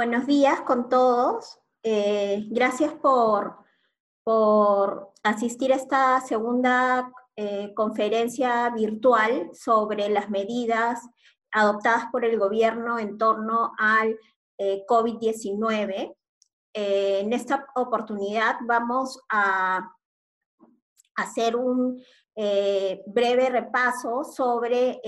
Buenos días con todos. Eh, gracias por, por, asistir a esta segunda eh, conferencia virtual sobre las medidas adoptadas por el gobierno en torno al eh, COVID-19. en esta oportunidad vamos a hacer un breve repaso sobre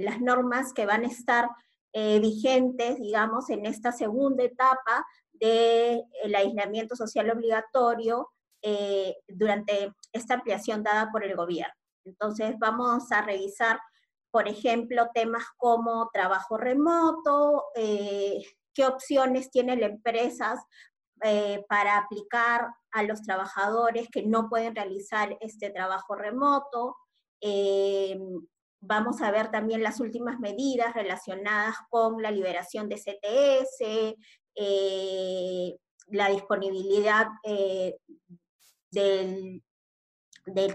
las normas que van a estar eh, vigentes, digamos, en esta segunda etapa del aislamiento social obligatorio eh, durante esta ampliación dada por el gobierno. Entonces vamos a revisar, por ejemplo, temas como trabajo remoto, eh, qué opciones tienen las empresas para aplicar a los trabajadores que no pueden realizar este trabajo remoto, Vamos a ver también las últimas medidas relacionadas con la liberación de CTS, eh, la disponibilidad eh,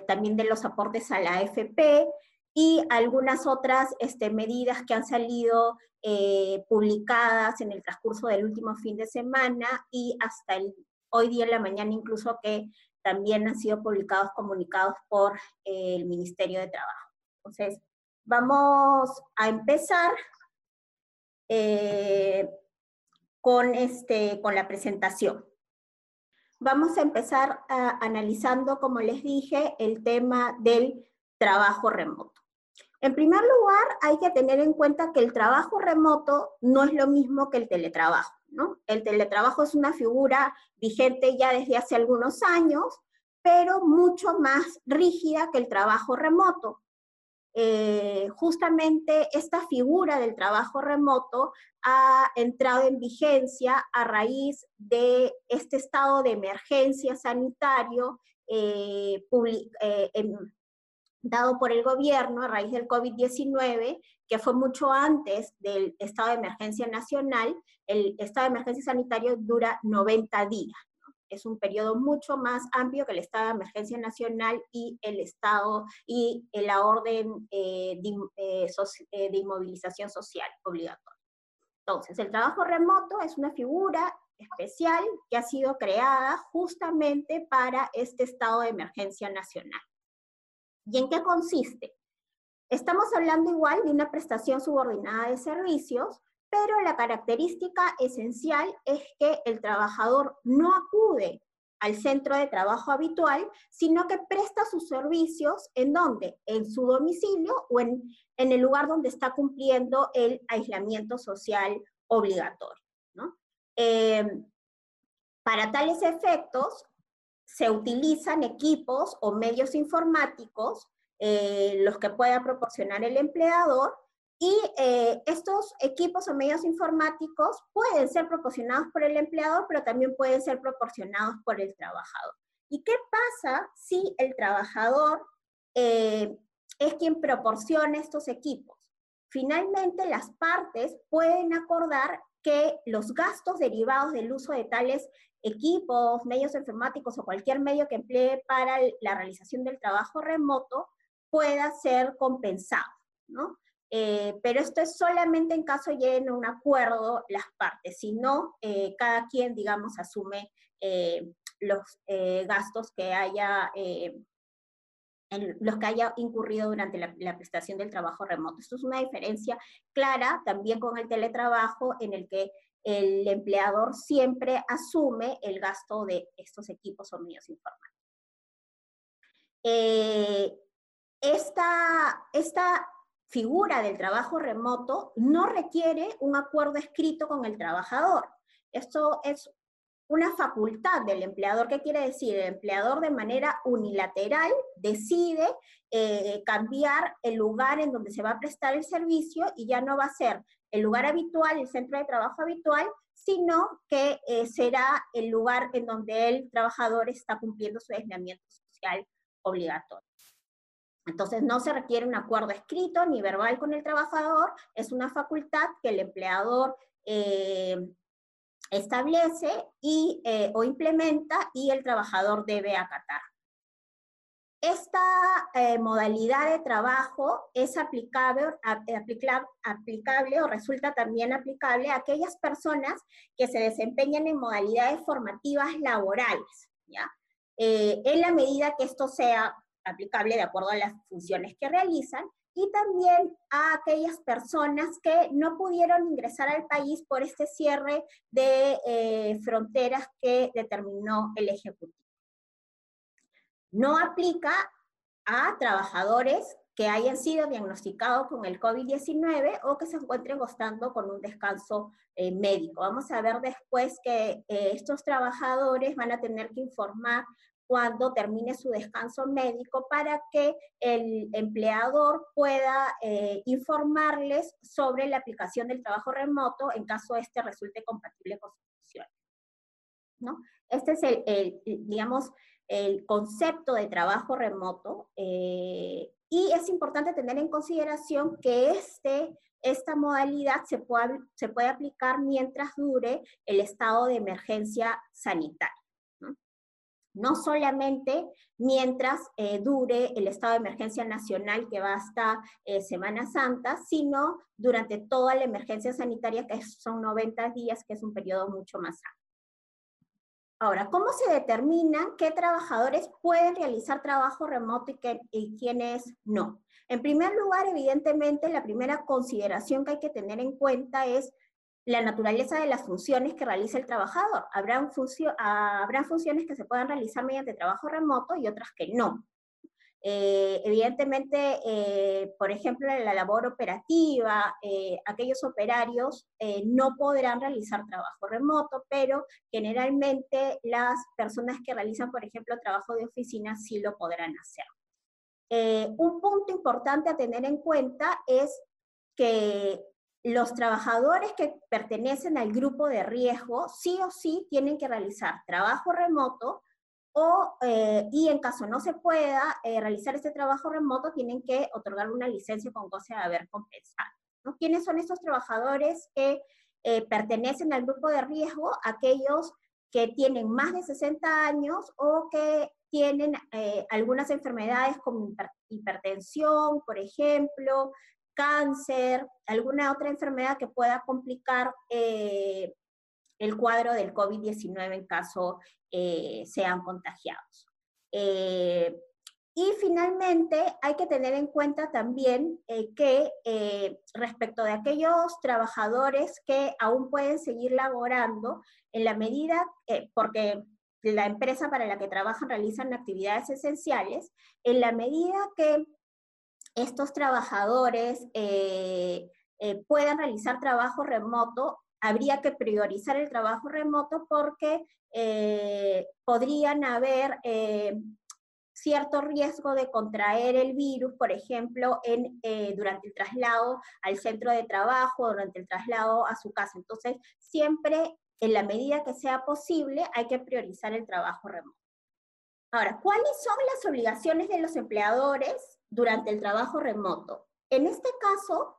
también de los aportes a la AFP y algunas otras este, medidas que han salido eh, publicadas en el transcurso del último fin de semana y hasta el, hoy día en la mañana incluso que también han sido publicados comunicados por el Ministerio de Trabajo. Entonces, Vamos a empezar eh, con, este, con la presentación. Vamos a empezar analizando, como les dije, el tema del trabajo remoto. En primer lugar, hay que tener en cuenta que el trabajo remoto no es lo mismo que el teletrabajo. ¿no? El teletrabajo es una figura vigente ya desde hace algunos años, pero mucho más rígida que el trabajo remoto. Eh, justamente esta figura del trabajo remoto ha entrado en vigencia a raíz de este estado de emergencia sanitario eh, eh, dado por el gobierno a raíz del COVID-19, que fue mucho antes del estado de emergencia nacional. El estado de emergencia sanitario dura 90 días es un periodo mucho más amplio que el estado de emergencia nacional y el estado y la orden eh, eh, eh, de, inmovilización social obligatoria. Entonces, el trabajo remoto es una figura especial que ha sido creada justamente para este estado de emergencia nacional. ¿Y en qué consiste? Estamos hablando igual de una prestación subordinada de servicios pero la característica esencial es que el trabajador no acude al centro de trabajo habitual, sino que presta sus servicios en donde, en su domicilio o en, el lugar donde está cumpliendo el aislamiento social obligatorio. Em, para tales efectos, se utilizan equipos o medios informáticos, eh, los que pueda proporcionar el empleador, y eh, estos equipos o medios informáticos pueden ser proporcionados por el empleador, pero también pueden ser proporcionados por el trabajador. ¿Y qué pasa si el trabajador eh, es quien proporciona estos equipos? Finalmente, las partes pueden acordar que los gastos derivados del uso de tales equipos, medios informáticos o cualquier medio que emplee para la realización del trabajo remoto pueda ser compensado, ¿no? Eh, pero esto es solamente en caso lleguen a un acuerdo las partes, si no, eh, cada quien, digamos, asume eh, los gastos que haya, los que haya incurrido durante la, la, prestación del trabajo remoto. Esto es una diferencia clara también con el teletrabajo en el que el empleador siempre asume el gasto de estos equipos o medios informáticos. esta, esta figura del trabajo remoto no requiere un acuerdo escrito con el trabajador. Esto es una facultad del empleador. ¿Qué quiere decir? El empleador de manera unilateral decide eh, cambiar el lugar en donde se va a prestar el servicio y ya no va a ser el lugar habitual, el centro de trabajo habitual, sino que eh, será el lugar en donde el trabajador está cumpliendo su aislamiento social obligatorio. Entonces, no se requiere un acuerdo escrito ni verbal con el trabajador, es una facultad que el empleador eh, establece y, eh, o implementa y el trabajador debe acatar. Esta eh, modalidad de trabajo es aplicable, aplicable, o resulta también aplicable a aquellas personas que se desempeñan en modalidades formativas laborales, ¿ya? Eh, en la medida que esto sea aplicable de acuerdo a las funciones que realizan, y también a aquellas personas que no pudieron ingresar al país por este cierre de eh, fronteras que determinó el Ejecutivo no aplica a trabajadores que hayan sido diagnosticados con el COVID-19 o que se encuentren gozando con un descanso eh, médico. Vamos a ver después que eh, estos trabajadores van a tener que informar cuando termine su descanso médico para que el empleador pueda eh, informarles sobre la aplicación del trabajo remoto en caso este resulte compatible con sus funciones. ¿no? Este es el digamos, el concepto de trabajo remoto eh, y es importante tener en consideración que este, esta modalidad se puede, se puede aplicar mientras dure el estado de emergencia sanitaria. No, solamente mientras eh, dure el estado de emergencia nacional que va hasta eh, Semana Santa, sino durante toda la emergencia sanitaria que son 90 días, que es un periodo mucho más amplio. Ahora, ¿cómo se determina qué trabajadores pueden realizar trabajo remoto y, y quiénes no? En primer lugar, evidentemente, la primera consideración que hay que tener en cuenta es la naturaleza de las funciones que realiza el trabajador. Habrán, habrá funciones que se puedan realizar mediante trabajo remoto y otras que no. Eh, evidentemente, eh, por ejemplo, en la labor operativa, eh, aquellos operarios no podrán realizar trabajo remoto, pero generalmente las personas que realizan, por ejemplo, trabajo de oficina sí lo podrán hacer. un punto importante a tener en cuenta es que los trabajadores que pertenecen al grupo de riesgo sí o sí tienen que realizar trabajo remoto o, eh, y en caso no se pueda eh, realizar este trabajo remoto, tienen que otorgar una licencia con goce de haber compensado. ¿no? ¿Quiénes son estos trabajadores que eh, pertenecen al grupo de riesgo? Aquellos que tienen más de 60 años o que tienen algunas enfermedades como hipertensión, por ejemplo, cáncer, alguna otra enfermedad que pueda complicar el cuadro del COVID-19 en caso eh, sean contagiados. Eh, y finalmente, hay que tener en cuenta también eh, que respecto de aquellos trabajadores que aún pueden seguir laborando, en la medida, porque la empresa para la que trabajan realizan actividades esenciales, en la medida que estos trabajadores puedan realizar trabajo remoto, habría que priorizar el trabajo remoto porque eh, podrían haber eh, cierto riesgo de contraer el virus, por ejemplo, en, eh, durante el traslado al centro de trabajo, durante el traslado a su casa. Entonces, siempre, en la medida que sea posible, hay que priorizar el trabajo remoto. Ahora, ¿cuáles son las obligaciones de los empleadores durante el trabajo remoto? En este caso,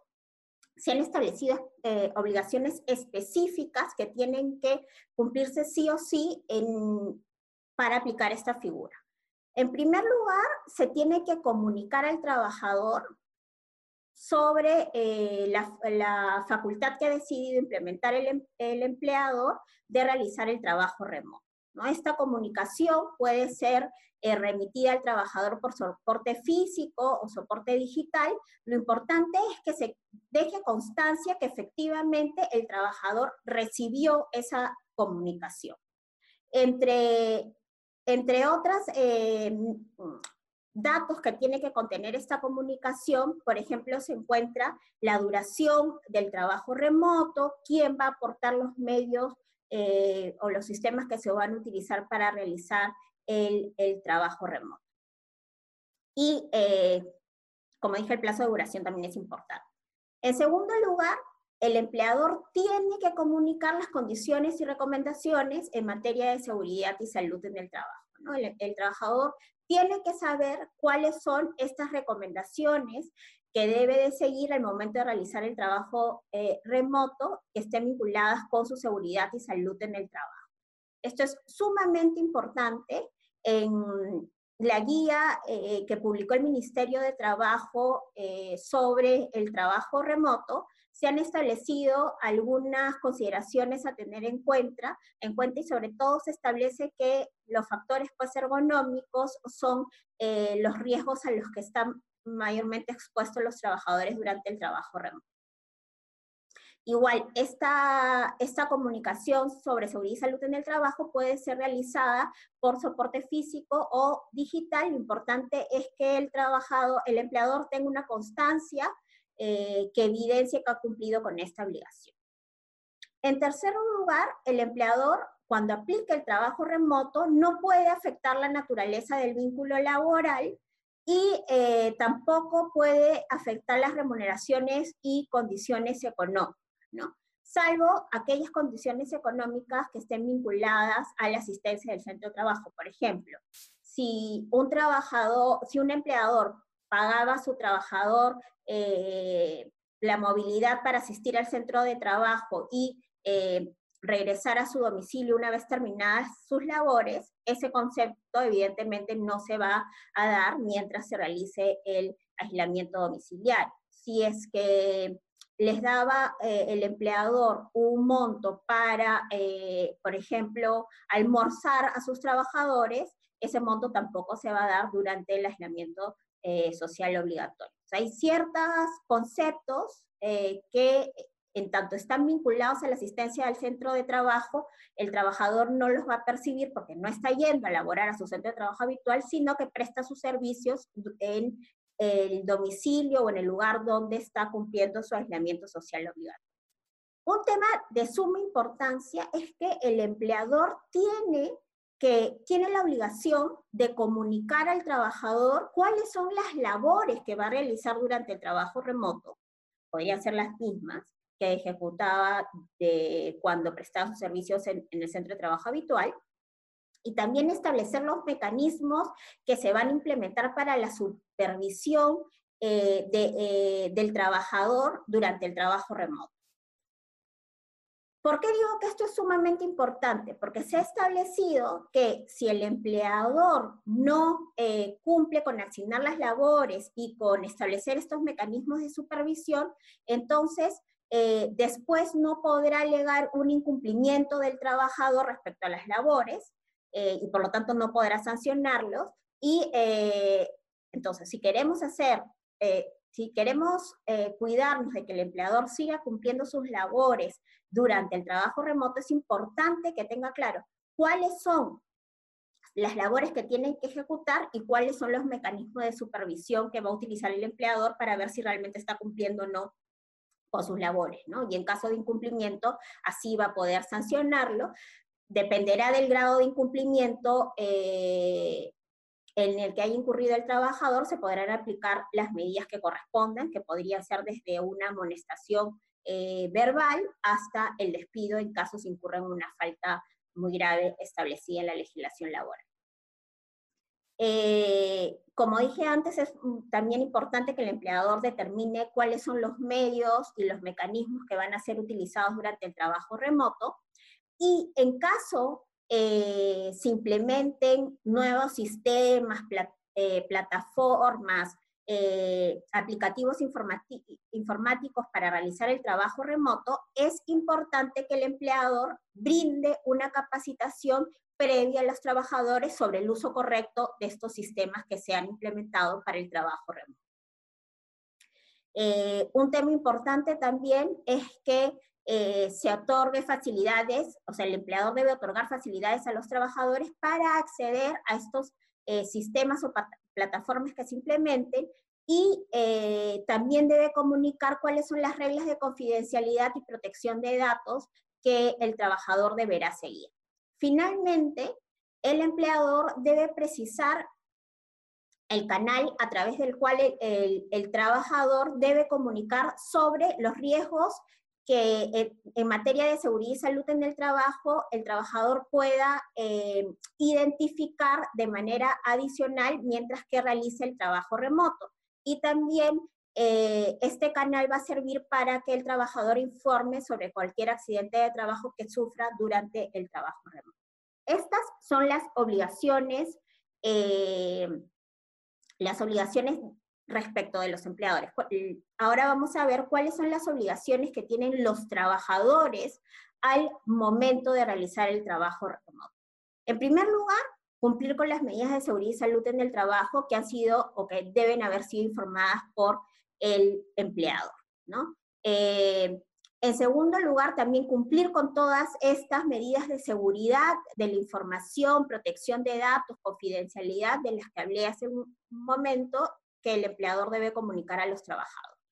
se han establecido eh, obligaciones específicas que tienen que cumplirse sí o sí para aplicar esta figura. En primer lugar, se tiene que comunicar al trabajador sobre eh, la, facultad que ha decidido implementar el, em, el empleador de realizar el trabajo remoto. Esta comunicación puede ser eh, remitida al trabajador por soporte físico o soporte digital. Lo importante es que se deje constancia que efectivamente el trabajador recibió esa comunicación. Entre, entre otras eh, datos que tiene que contener esta comunicación, por ejemplo, se encuentra la duración del trabajo remoto, quién va a aportar los medios eh, o los sistemas que se van a utilizar para realizar el, trabajo remoto. Y, eh, como dije, el plazo de duración también es importante. En segundo lugar, el empleador tiene que comunicar las condiciones y recomendaciones en materia de seguridad y salud en el trabajo. el, trabajador tiene que saber cuáles son estas recomendaciones debe de seguir al momento de realizar el trabajo eh, remoto que estén vinculadas con su seguridad y salud en el trabajo. Esto es sumamente importante en, la guía eh, que publicó el Ministerio de Trabajo eh, sobre el trabajo remoto, se han establecido algunas consideraciones a tener en cuenta, en cuenta y sobre todo se establece que los factores pues, ergonómicos son los riesgos a los que están mayormente expuestos los trabajadores durante el trabajo remoto. Igual, esta, esta comunicación sobre seguridad y salud en el trabajo puede ser realizada por soporte físico o digital. Lo importante es que el trabajador, el empleador tenga una constancia eh, que evidencie que ha cumplido con esta obligación. En tercer lugar, el empleador, cuando aplica el trabajo remoto, no puede afectar la naturaleza del vínculo laboral y eh, tampoco puede afectar las remuneraciones y condiciones económicas. ¿no? Salvo aquellas condiciones económicas que estén vinculadas a la asistencia del centro de trabajo. Por ejemplo, si un trabajador, si un empleador pagaba a su trabajador eh, la movilidad para asistir al centro de trabajo y eh, regresar a su domicilio una vez terminadas sus labores, ese concepto evidentemente no se va a dar mientras se realice el aislamiento domiciliario. Si es que les daba eh, el empleador un monto para, eh, por ejemplo, almorzar a sus trabajadores, ese monto tampoco se va a dar durante el aislamiento eh, social obligatorio. hay ciertos conceptos que en tanto están vinculados a la asistencia al centro de trabajo, el trabajador no los va a percibir porque no está yendo a laborar a su centro de trabajo habitual, sino que presta sus servicios en el domicilio o en el lugar donde está cumpliendo su aislamiento social obligatorio. Un tema de suma importancia es que el empleador tiene que tiene la obligación de comunicar al trabajador cuáles son las labores que va a realizar durante el trabajo remoto. Podrían ser las mismas que ejecutaba cuando prestaba sus servicios en el centro de trabajo habitual, y también establecer los mecanismos que se van a implementar para la supervisión eh, eh, del trabajador durante el trabajo remoto. ¿Por qué digo que esto es sumamente importante? Porque se ha establecido que si el empleador no eh, cumple con asignar las labores y con establecer estos mecanismos de supervisión, entonces después no podrá alegar un incumplimiento del trabajador respecto a las labores eh, y por lo tanto no podrá sancionarlos. Y eh, entonces, si queremos hacer, eh, si queremos cuidarnos de que el empleador siga cumpliendo sus labores durante el trabajo remoto, es importante que tenga claro cuáles son las labores que tienen que ejecutar y cuáles son los mecanismos de supervisión que va a utilizar el empleador para ver si realmente está cumpliendo o no con sus labores, ¿no? Y en caso de incumplimiento, así va a poder sancionarlo, dependerá del grado de incumplimiento eh, en el que haya incurrido el trabajador, se podrán aplicar las medidas que correspondan, que podrían ser desde una amonestación eh, verbal hasta el despido en caso se incurra en una falta muy grave establecida en la legislación laboral. Eh, como dije antes, es también importante que el empleador determine cuáles son los medios y los mecanismos que van a ser utilizados durante el trabajo remoto y en caso eh, se implementen nuevos sistemas, eh, plataformas, eh, aplicativos informáticos para realizar el trabajo remoto, es importante que el empleador brinde una capacitación previa a los trabajadores sobre el uso correcto de estos sistemas que se han implementado para el trabajo remoto. un tema importante también es que eh, se otorgue facilidades, o sea, el empleador debe otorgar facilidades a los trabajadores para acceder a estos eh, sistemas o plataformas que se implementen y eh, también debe comunicar cuáles son las reglas de confidencialidad y protección de datos que el trabajador deberá seguir. Finalmente, el empleador debe precisar el canal a través del cual el, trabajador debe comunicar sobre los riesgos que en materia de seguridad y salud en el trabajo, el trabajador pueda eh, identificar de manera adicional mientras que realice el trabajo remoto. Y también eh, este canal va a servir para que el trabajador informe sobre cualquier accidente de trabajo que sufra durante el trabajo remoto. Estas son las obligaciones eh, las obligaciones respecto de los empleadores. Ahora vamos a ver cuáles son las obligaciones que tienen los trabajadores al momento de realizar el trabajo remoto. En primer lugar, cumplir con las medidas de seguridad y salud en el trabajo que han sido o que deben haber sido informadas por el empleador, ¿no? Eh, en segundo lugar, también cumplir con todas estas medidas de seguridad de la información, protección de datos, confidencialidad de las que hablé hace un momento que el empleador debe comunicar a los trabajadores.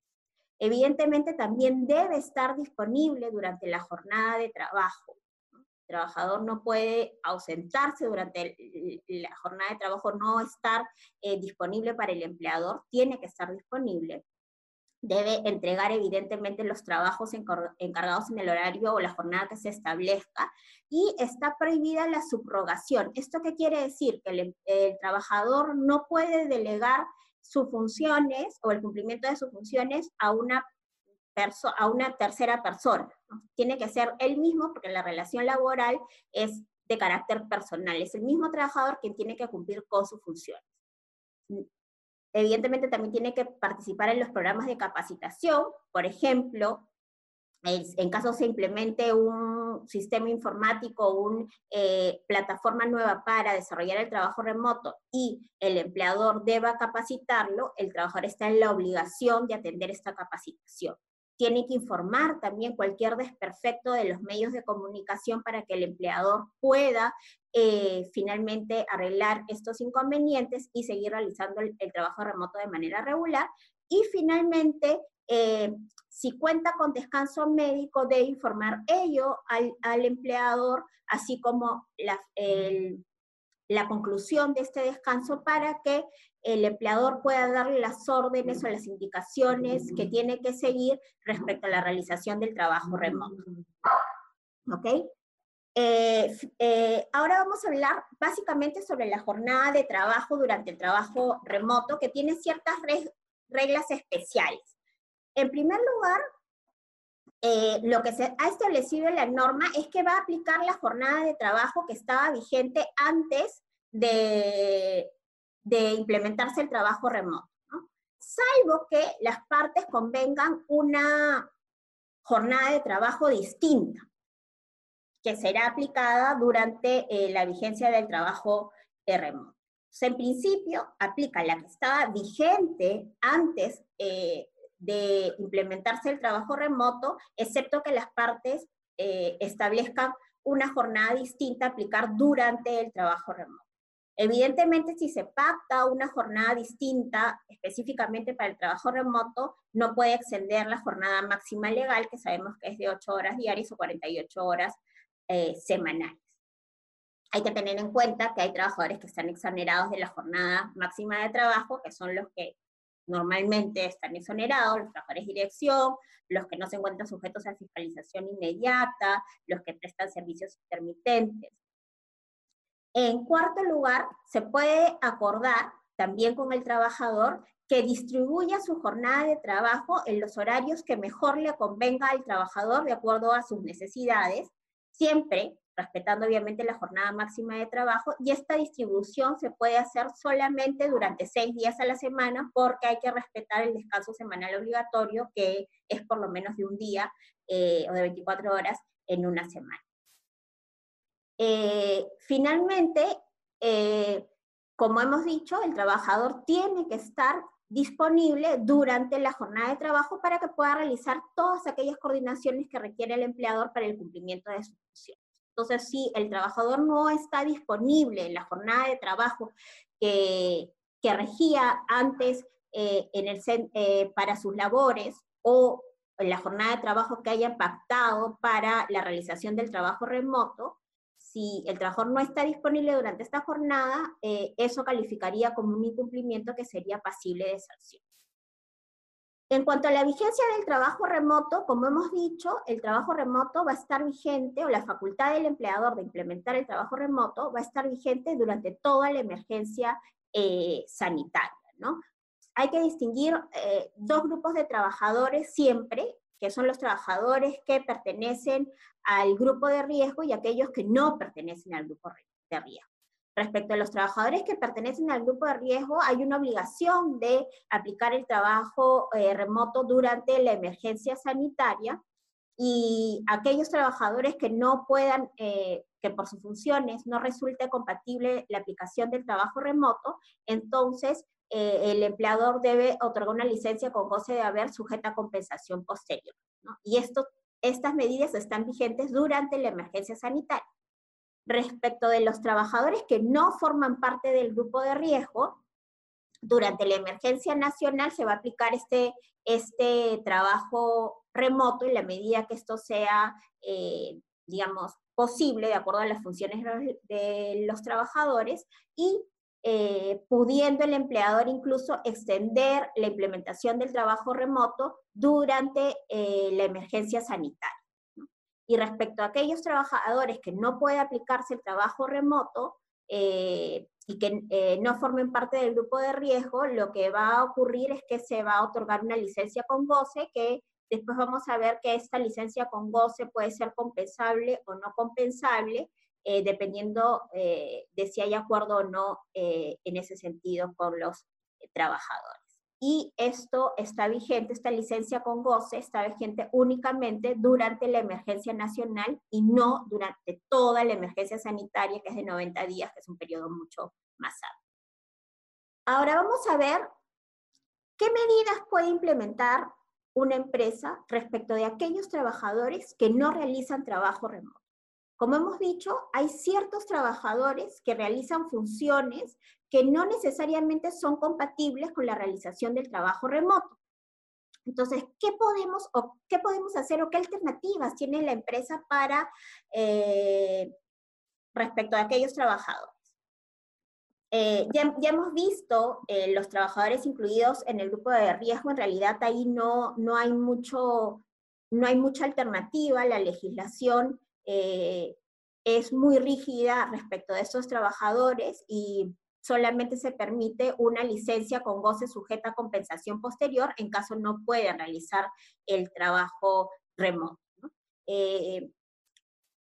Evidentemente también debe estar disponible durante la jornada de trabajo. El trabajador no puede ausentarse durante la jornada de trabajo, no estar eh, disponible para el empleador, tiene que estar disponible debe entregar evidentemente los trabajos encargados en el horario o la jornada que se establezca y está prohibida la subrogación. ¿Esto qué quiere decir? Que el, trabajador no puede delegar sus funciones o el cumplimiento de sus funciones a una, a una tercera persona. Tiene que ser él mismo porque la relación laboral es de carácter personal. Es el mismo trabajador quien tiene que cumplir con sus funciones. Evidentemente también tiene que participar en los programas de capacitación, por ejemplo, en caso se implemente un sistema informático, una eh, plataforma nueva para desarrollar el trabajo remoto y el empleador deba capacitarlo, el trabajador está en la obligación de atender esta capacitación. Tiene que informar también cualquier desperfecto de los medios de comunicación para que el empleador pueda eh, finalmente arreglar estos inconvenientes y seguir realizando el, trabajo remoto de manera regular. Y finalmente, eh, si cuenta con descanso médico, debe informar ello al, empleador, así como la, la conclusión de este descanso para que el empleador pueda darle las órdenes o las indicaciones que tiene que seguir respecto a la realización del trabajo remoto. ¿Ok? Eh, eh, ahora vamos a hablar básicamente sobre la jornada de trabajo durante el trabajo remoto, que tiene ciertas reglas especiales. En primer lugar, eh, lo que se ha establecido en la norma es que va a aplicar la jornada de trabajo que estaba vigente antes de, de implementarse el trabajo remoto, salvo que las partes convengan una jornada de trabajo distinta, que será aplicada durante eh, la vigencia del trabajo remoto. en principio, aplica la que estaba vigente antes eh, de implementarse el trabajo remoto, excepto que las partes eh, establezcan una jornada distinta a aplicar durante el trabajo remoto. Evidentemente, si se pacta una jornada distinta específicamente para el trabajo remoto, no puede exceder la jornada máxima legal, que sabemos que es de 8 horas diarias o 48 horas eh, semanales. Hay que tener en cuenta que hay trabajadores que están exonerados de la jornada máxima de trabajo, que son los que normalmente están exonerados, los trabajadores de dirección, los que no se encuentran sujetos a fiscalización inmediata, los que prestan servicios intermitentes. En cuarto lugar, se puede acordar también con el trabajador que distribuya su jornada de trabajo en los horarios que mejor le convenga al trabajador de acuerdo a sus necesidades, siempre respetando obviamente la jornada máxima de trabajo, y esta distribución se puede hacer solamente durante seis días a la semana porque hay que respetar el descanso semanal obligatorio, que es por lo menos de un día eh, o de 24 horas en una semana. Eh, finalmente, eh, como hemos dicho, el trabajador tiene que estar disponible durante la jornada de trabajo para que pueda realizar todas aquellas coordinaciones que requiere el empleador para el cumplimiento de sus funciones. Entonces, si el trabajador no está disponible en la jornada de trabajo que, regía antes eh, en el, para sus labores o en la jornada de trabajo que haya pactado para la realización del trabajo remoto, si el trabajador no está disponible durante esta jornada, eh, eso calificaría como un incumplimiento que sería pasible de sanción. En cuanto a la vigencia del trabajo remoto, como hemos dicho, el trabajo remoto va a estar vigente, o la facultad del empleador de implementar el trabajo remoto va a estar vigente durante toda la emergencia eh, sanitaria. ¿no? Hay que distinguir eh, dos grupos de trabajadores siempre, que son los trabajadores que pertenecen al grupo de riesgo y aquellos que no pertenecen al grupo de riesgo. Respecto a los trabajadores que pertenecen al grupo de riesgo, hay una obligación de aplicar el trabajo eh, remoto durante la emergencia sanitaria y aquellos trabajadores que no puedan, eh, que por sus funciones no resulte compatible la aplicación del trabajo remoto, entonces eh, el empleador debe otorgar una licencia con goce de haber sujeta a compensación posterior. Y esto, estas medidas están vigentes durante la emergencia sanitaria. Respecto de los trabajadores que no forman parte del grupo de riesgo, durante la emergencia nacional se va a aplicar este, este trabajo remoto en la medida que esto sea, eh, digamos, posible de acuerdo a las funciones de los trabajadores y eh, pudiendo el empleador incluso extender la implementación del trabajo remoto durante eh, la emergencia sanitaria. Y respecto a aquellos trabajadores que no puede aplicarse el trabajo remoto eh, y que no formen parte del grupo de riesgo, lo que va a ocurrir es que se va a otorgar una licencia con goce que después vamos a ver que esta licencia con goce puede ser compensable o no compensable, eh, dependiendo de si hay acuerdo o no en ese sentido con los trabajadores y esto está vigente, esta licencia con goce está vigente únicamente durante la emergencia nacional y no durante toda la emergencia sanitaria, que es de 90 días, que es un periodo mucho más amplio. Ahora vamos a ver qué medidas puede implementar una empresa respecto de aquellos trabajadores que no realizan trabajo remoto. Como hemos dicho, hay ciertos trabajadores que realizan funciones que no necesariamente son compatibles con la realización del trabajo remoto. Entonces, ¿qué podemos, o qué podemos hacer o qué alternativas tiene la empresa para eh, respecto a aquellos trabajadores? Eh, ya, hemos visto eh, los trabajadores incluidos en el grupo de riesgo, en realidad ahí no, no, hay, mucho, no hay mucha alternativa, la legislación es muy rígida respecto de estos trabajadores y solamente se permite una licencia con goce sujeta a compensación posterior en caso no puedan realizar el trabajo remoto. Eh,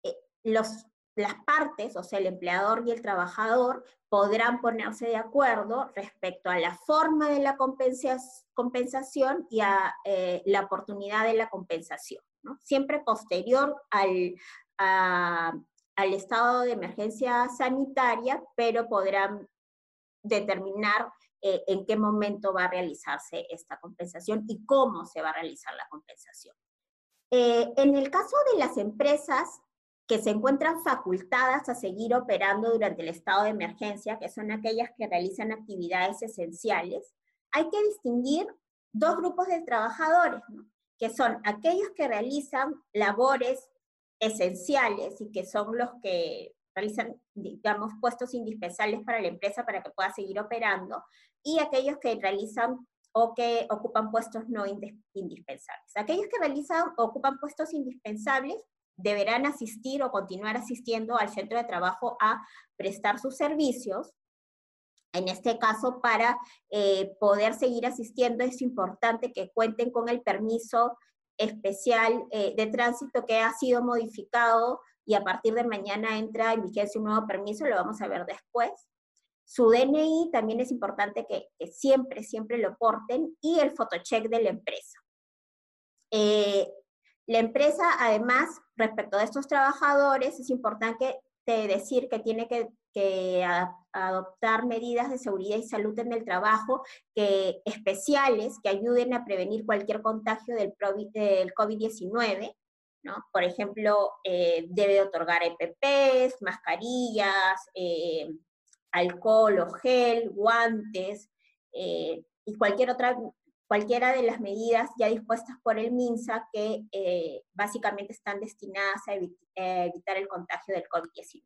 eh, los, las partes, o sea, el empleador y el trabajador, podrán ponerse de acuerdo respecto a la forma de la compensación y a eh, la oportunidad de la compensación, siempre posterior al, al estado de emergencia sanitaria, pero podrán determinar eh, en qué momento va a realizarse esta compensación y cómo se va a realizar la compensación. Eh, en el caso de las empresas que se encuentran facultadas a seguir operando durante el estado de emergencia, que son aquellas que realizan actividades esenciales, hay que distinguir dos grupos de trabajadores, que son aquellos que realizan labores esenciales y que son los que realizan, digamos, puestos indispensables para la empresa para que pueda seguir operando, y aquellos que realizan o que ocupan puestos no indispensables. Aquellos que realizan o ocupan puestos indispensables deberán asistir o continuar asistiendo al centro de trabajo a prestar sus servicios. En este caso, para eh, poder seguir asistiendo es importante que cuenten con el permiso especial eh, de tránsito que ha sido modificado y a partir de mañana entra en vigencia un nuevo permiso, lo vamos a ver después. Su DNI también es importante que, siempre, siempre lo porten y el photocheck de la empresa. Eh, la empresa, además, respecto a estos trabajadores, es importante decir que tiene que, adoptar medidas de seguridad y salud en el trabajo que, especiales que ayuden a prevenir cualquier contagio del COVID-19 por ejemplo, eh, debe otorgar EPPs, mascarillas, eh, alcohol o gel, guantes eh, y cualquier otra, cualquiera de las medidas ya dispuestas por el MINSA que básicamente están destinadas a, evitar el contagio del COVID-19.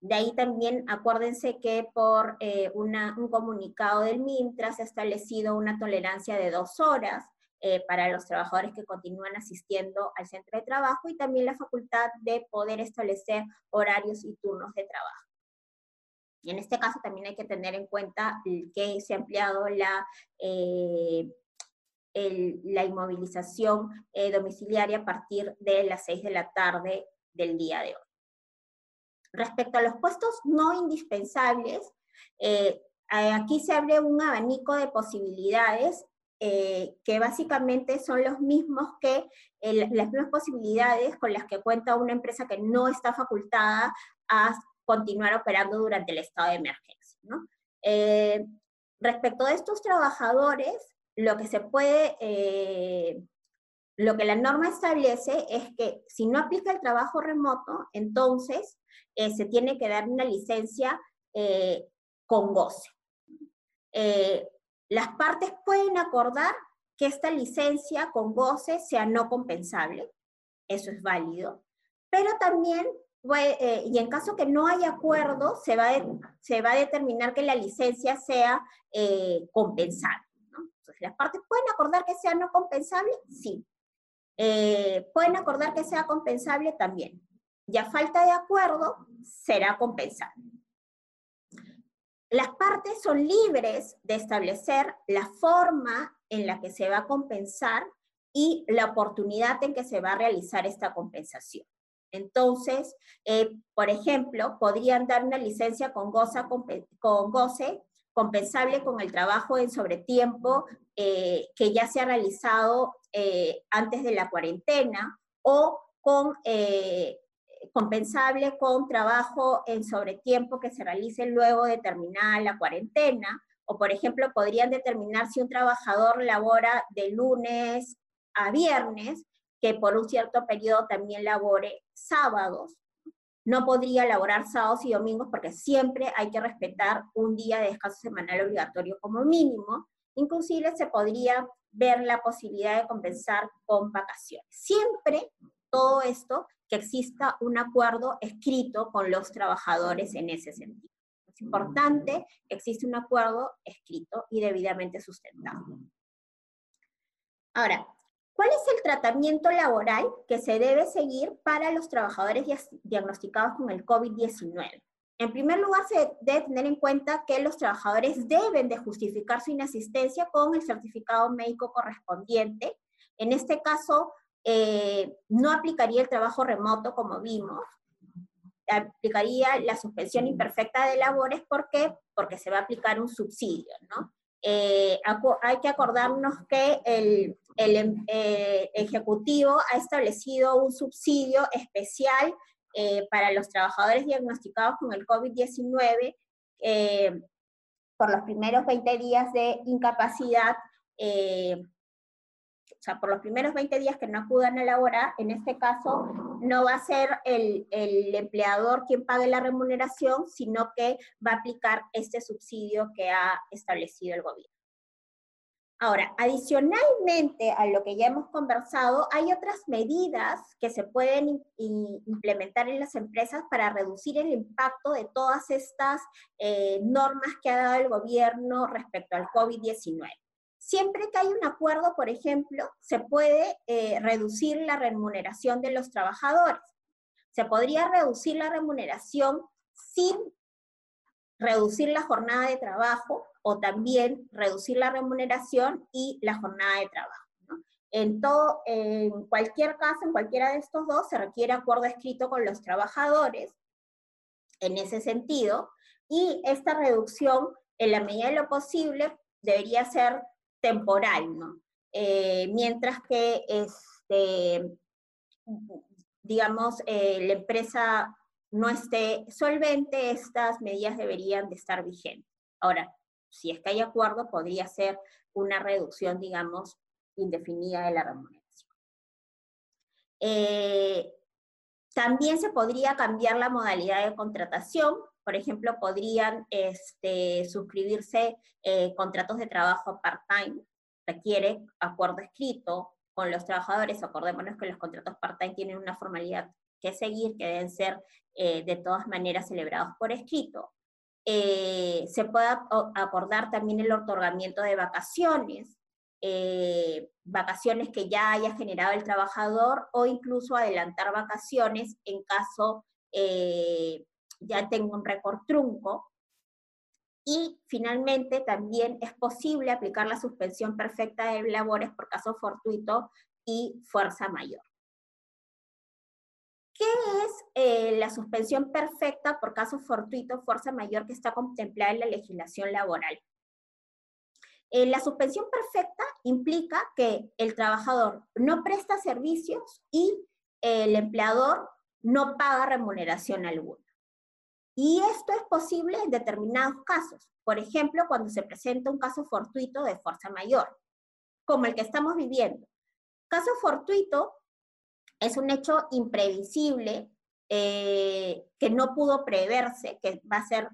De ahí también acuérdense que por un comunicado del MINTRA se ha establecido una tolerancia de dos horas eh, para los trabajadores que continúan asistiendo al centro de trabajo y también la facultad de poder establecer horarios y turnos de trabajo. En este caso también hay que tener en cuenta que se ha ampliado la, eh, la inmovilización eh, domiciliaria a partir de las 6 de la tarde del día de hoy. Respecto a los puestos no indispensables, eh, aquí se abre un abanico de posibilidades eh, que básicamente son los mismos que las mismas posibilidades con las que cuenta una empresa que no está facultada a continuar operando durante el estado de emergencia. Eh, respecto de estos trabajadores, lo que se puede, lo que la norma establece es que si no aplica el trabajo remoto, entonces eh, se tiene que dar una licencia con goce. las partes pueden acordar que esta licencia con goce sea no compensable, eso es válido, pero también eh, y en caso que no haya acuerdo, se va, se va a determinar que la licencia sea eh, compensable. Entonces, ¿las partes pueden acordar que sea no compensable? Sí. Eh, ¿Pueden acordar que sea compensable? También. Y a falta de acuerdo, será compensable. Las partes son libres de establecer la forma en la que se va a compensar y la oportunidad en que se va a realizar esta compensación. Entonces, eh, por ejemplo, podrían dar una licencia con, con goce compensable con el trabajo en sobretiempo eh, que ya se ha realizado eh, antes de la cuarentena o con compensable con trabajo en sobretiempo que se realice luego de terminar la cuarentena, o por ejemplo, podrían determinar si un trabajador labora de lunes a viernes, que por un cierto periodo también labore sábados. No podría laborar sábados y domingos porque siempre hay que respetar un día de descanso semanal obligatorio como mínimo. Inclusive se podría ver la posibilidad de compensar con vacaciones. Siempre todo esto que exista un acuerdo escrito con los trabajadores en ese sentido. Es importante que exista un acuerdo escrito y debidamente sustentado. Ahora, ¿Cuál es el tratamiento laboral que se debe seguir para los trabajadores diagnosticados con el COVID-19? En primer lugar, se debe tener en cuenta que los trabajadores deben de justificar su inasistencia con el certificado médico correspondiente. En este caso, eh, no aplicaría el trabajo remoto, como vimos, aplicaría la suspensión imperfecta de labores, ¿por qué? Porque se va a aplicar un subsidio, ¿no? Eh, hay que acordarnos que el, em, eh, Ejecutivo ha establecido un subsidio especial eh, para los trabajadores diagnosticados con el COVID-19 por los primeros 20 días de incapacidad o sea, por los primeros 20 días que no acudan a laborar, en este caso no va a ser el, empleador quien pague la remuneración, sino que va a aplicar este subsidio que ha establecido el gobierno. Ahora, adicionalmente a lo que ya hemos conversado, hay otras medidas que se pueden implementar en las empresas para reducir el impacto de todas estas eh, normas que ha dado el gobierno respecto al COVID-19. Siempre que hay un acuerdo, por ejemplo, se puede eh, reducir la remuneración de los trabajadores. Se podría reducir la remuneración sin reducir la jornada de trabajo o también reducir la remuneración y la jornada de trabajo. En, todo, en cualquier caso, en cualquiera de estos dos, se requiere acuerdo escrito con los trabajadores en ese sentido, y esta reducción, en la medida de lo posible, debería ser temporal. Eh, mientras que, este, digamos, eh, la empresa no esté solvente, estas medidas deberían de estar vigentes. Ahora, si es que hay acuerdo, podría ser una reducción, digamos, indefinida de la remuneración. Eh, también se podría cambiar la modalidad de contratación. Por ejemplo, podrían este, suscribirse eh, contratos de trabajo part-time. Requiere acuerdo escrito con los trabajadores. Acordémonos que los contratos part-time tienen una formalidad que seguir, que deben ser eh, de todas maneras celebrados por escrito. Eh, se puede acordar también el otorgamiento de vacaciones, eh, vacaciones que ya haya generado el trabajador o incluso adelantar vacaciones en caso eh, ya tenga un récord trunco. Y finalmente también es posible aplicar la suspensión perfecta de labores por caso fortuito y fuerza mayor. ¿Qué es eh, la suspensión perfecta por caso fortuito, fuerza mayor que está contemplada en la legislación laboral? Eh, la suspensión perfecta implica que el trabajador no presta servicios y el empleador no paga remuneración alguna. Y esto es posible en determinados casos. Por ejemplo, cuando se presenta un caso fortuito de fuerza mayor, como el que estamos viviendo. Caso fortuito es un hecho imprevisible eh, que no pudo preverse, que va a ser,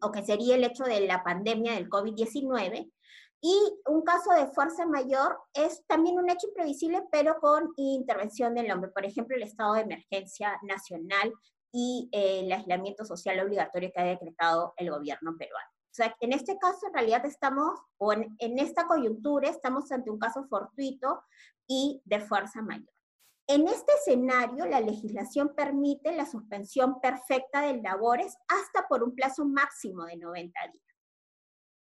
o que sería el hecho de la pandemia del COVID-19. Y un caso de fuerza mayor es también un hecho imprevisible, pero con intervención del hombre. Por ejemplo, el estado de emergencia nacional y eh, el aislamiento social obligatorio que ha decretado el gobierno peruano. O sea, en este caso, en realidad estamos, o en, en esta coyuntura, estamos ante un caso fortuito y de fuerza mayor. En este escenario, la legislación permite la suspensión perfecta de labores hasta por un plazo máximo de 90 días.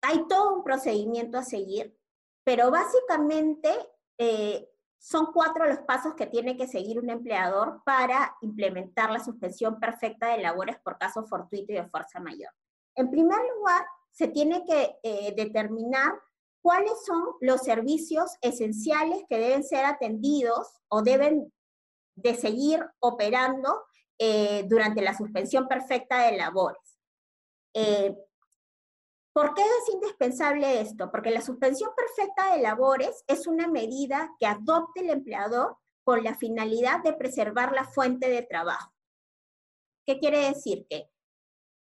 Hay todo un procedimiento a seguir, pero básicamente eh, son cuatro los pasos que tiene que seguir un empleador para implementar la suspensión perfecta de labores por caso fortuito y de fuerza mayor. En primer lugar, se tiene que eh, determinar cuáles son los servicios esenciales que deben ser atendidos o deben de seguir operando eh, durante la suspensión perfecta de labores. Eh, ¿Por qué es indispensable esto? Porque la suspensión perfecta de labores es una medida que adopte el empleador con la finalidad de preservar la fuente de trabajo. ¿Qué quiere decir? Que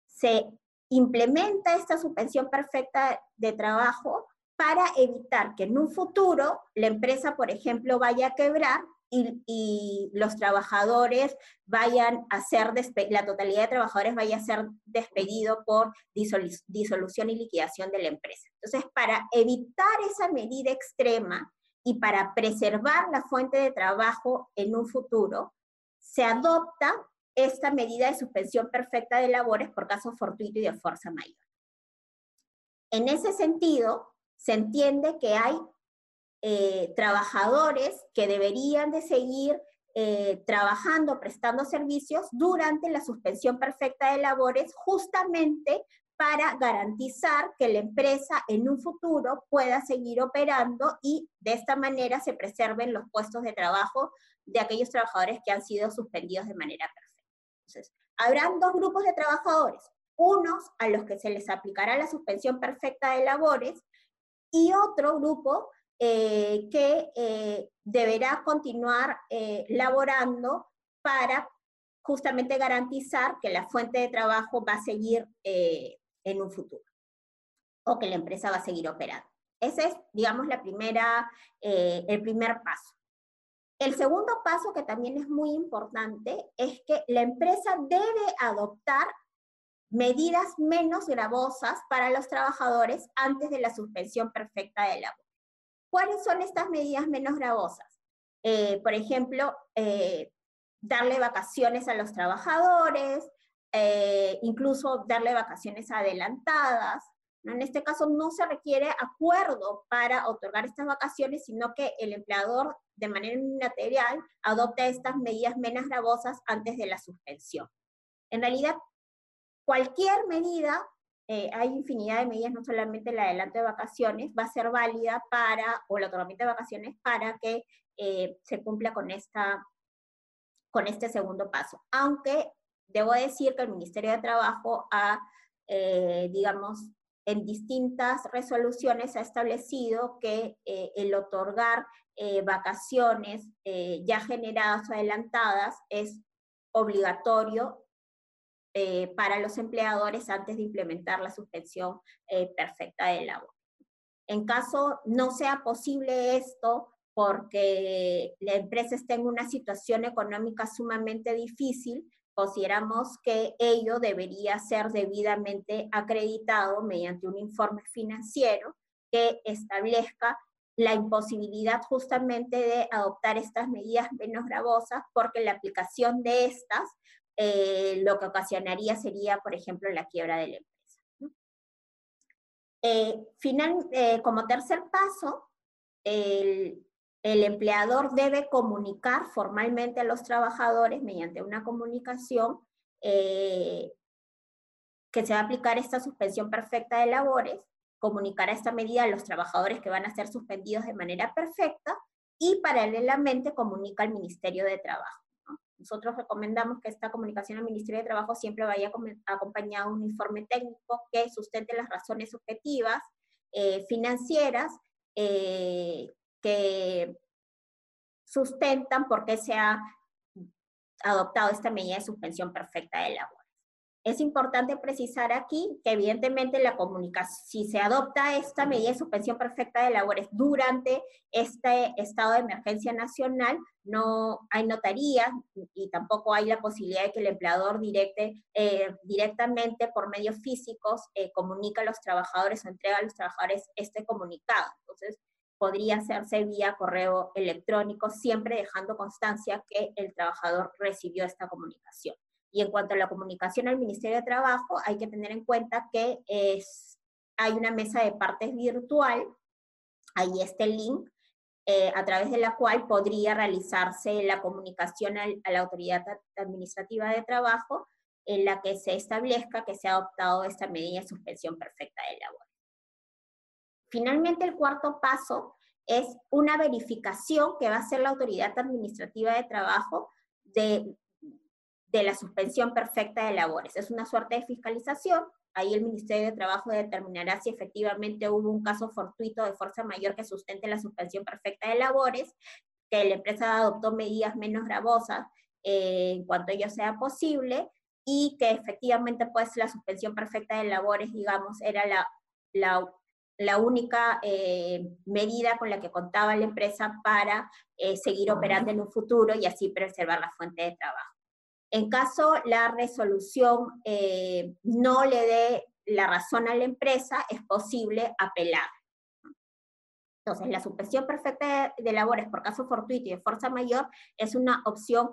se implementa esta suspensión perfecta de trabajo para evitar que en un futuro la empresa, por ejemplo, vaya a quebrar y, los trabajadores vayan a ser, la totalidad de trabajadores vaya a ser despedido por disolución y liquidación de la empresa. Entonces, para evitar esa medida extrema y para preservar la fuente de trabajo en un futuro, se adopta esta medida de suspensión perfecta de labores por caso fortuito y de fuerza mayor. En ese sentido, se entiende que hay eh, trabajadores que deberían de seguir eh, trabajando, prestando servicios durante la suspensión perfecta de labores, justamente para garantizar que la empresa en un futuro pueda seguir operando y de esta manera se preserven los puestos de trabajo de aquellos trabajadores que han sido suspendidos de manera perfecta. Entonces, habrán dos grupos de trabajadores, unos a los que se les aplicará la suspensión perfecta de labores y otro grupo eh, que eh, deberá continuar eh, laborando para justamente garantizar que la fuente de trabajo va a seguir en un futuro o que la empresa va a seguir operando. Ese es, digamos, la primera, el primer paso. El segundo paso, que también es muy importante, es que la empresa debe adoptar medidas menos gravosas para los trabajadores antes de la suspensión perfecta de labor. ¿Cuáles son estas medidas menos gravosas? Eh, por ejemplo, eh, darle vacaciones a los trabajadores, eh, incluso darle vacaciones adelantadas. En este caso no se requiere acuerdo para otorgar estas vacaciones, sino que el empleador de manera unilateral adopta estas medidas menos gravosas antes de la suspensión. En realidad, Cualquier medida, eh, hay infinidad de medidas, no solamente el adelanto de vacaciones, va a ser válida para, o el otorgamiento de vacaciones, para que eh, se cumpla con, esta, con este segundo paso. Aunque debo decir que el Ministerio de Trabajo ha, eh, digamos, en distintas resoluciones ha establecido que el otorgar vacaciones ya generadas o adelantadas es obligatorio eh, para los empleadores antes de implementar la suspensión eh, perfecta de labor. En caso no sea posible esto porque la empresa está en una situación económica sumamente difícil, consideramos que ello debería ser debidamente acreditado mediante un informe financiero que establezca la imposibilidad justamente de adoptar estas medidas menos gravosas porque la aplicación de estas eh, lo que ocasionaría sería, por ejemplo, la quiebra de la empresa. Eh, eh, como tercer paso, el empleador debe comunicar formalmente a los trabajadores mediante una comunicación que se va a aplicar esta suspensión perfecta de labores, comunicar a esta medida a los trabajadores que van a ser suspendidos de manera perfecta y paralelamente comunica al Ministerio de Trabajo. Nosotros recomendamos que esta comunicación al Ministerio de Trabajo siempre vaya acompañada de un informe técnico que sustente las razones objetivas, eh, financieras, eh, que sustentan por qué se ha adoptado esta medida de suspensión perfecta de labores. Es importante precisar aquí que evidentemente la comunicación, si se adopta esta medida de suspensión perfecta de labores durante este estado de emergencia nacional, no hay notaría y tampoco hay la posibilidad de que el empleador directe, eh, directamente por medios físicos eh, comunica a los trabajadores o entrega a los trabajadores este comunicado. Entonces, podría hacerse vía correo electrónico, siempre dejando constancia que el trabajador recibió esta comunicación. Y en cuanto a la comunicación al Ministerio de Trabajo, hay que tener en cuenta que es, hay una mesa de partes virtual, ahí está el link, eh, a través de la cual podría realizarse la comunicación a la Autoridad Administrativa de Trabajo en la que se establezca que se ha adoptado esta medida de suspensión perfecta de labor. Finalmente, el cuarto paso es una verificación que va a hacer la autoridad administrativa de trabajo de, de la suspensión perfecta de labores. Es una suerte de fiscalización. Ahí el Ministerio de Trabajo determinará si efectivamente hubo un caso fortuito de fuerza mayor que sustente la suspensión perfecta de labores, que la empresa adoptó medidas menos gravosas eh, en cuanto ello sea posible, y que efectivamente pues la suspensión perfecta de labores, digamos, era la, la la única eh, medida con la que contaba la empresa para eh, seguir operando en un futuro y así preservar la fuente de trabajo. En caso la resolución eh, no le dé la razón a la empresa, es posible apelar. Entonces, la suspensión perfecta de, labores por caso fortuito y de fuerza mayor es una opción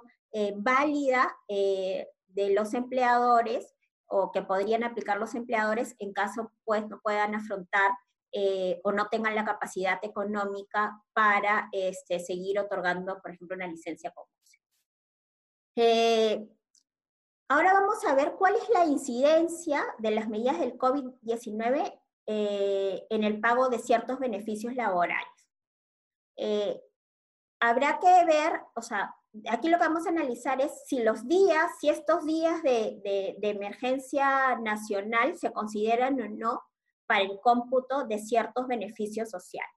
válida de los empleadores o que podrían aplicar los empleadores en caso pues no puedan afrontar eh, o no tengan la capacidad económica para este, seguir otorgando, por ejemplo, una licencia como eh, ahora vamos a ver cuál es la incidencia de las medidas del COVID-19 eh, en el pago de ciertos beneficios laborales. habrá que ver, o sea, aquí lo que vamos a analizar es si los días, si estos días de emergencia nacional se consideran o no para el cómputo de ciertos beneficios sociales.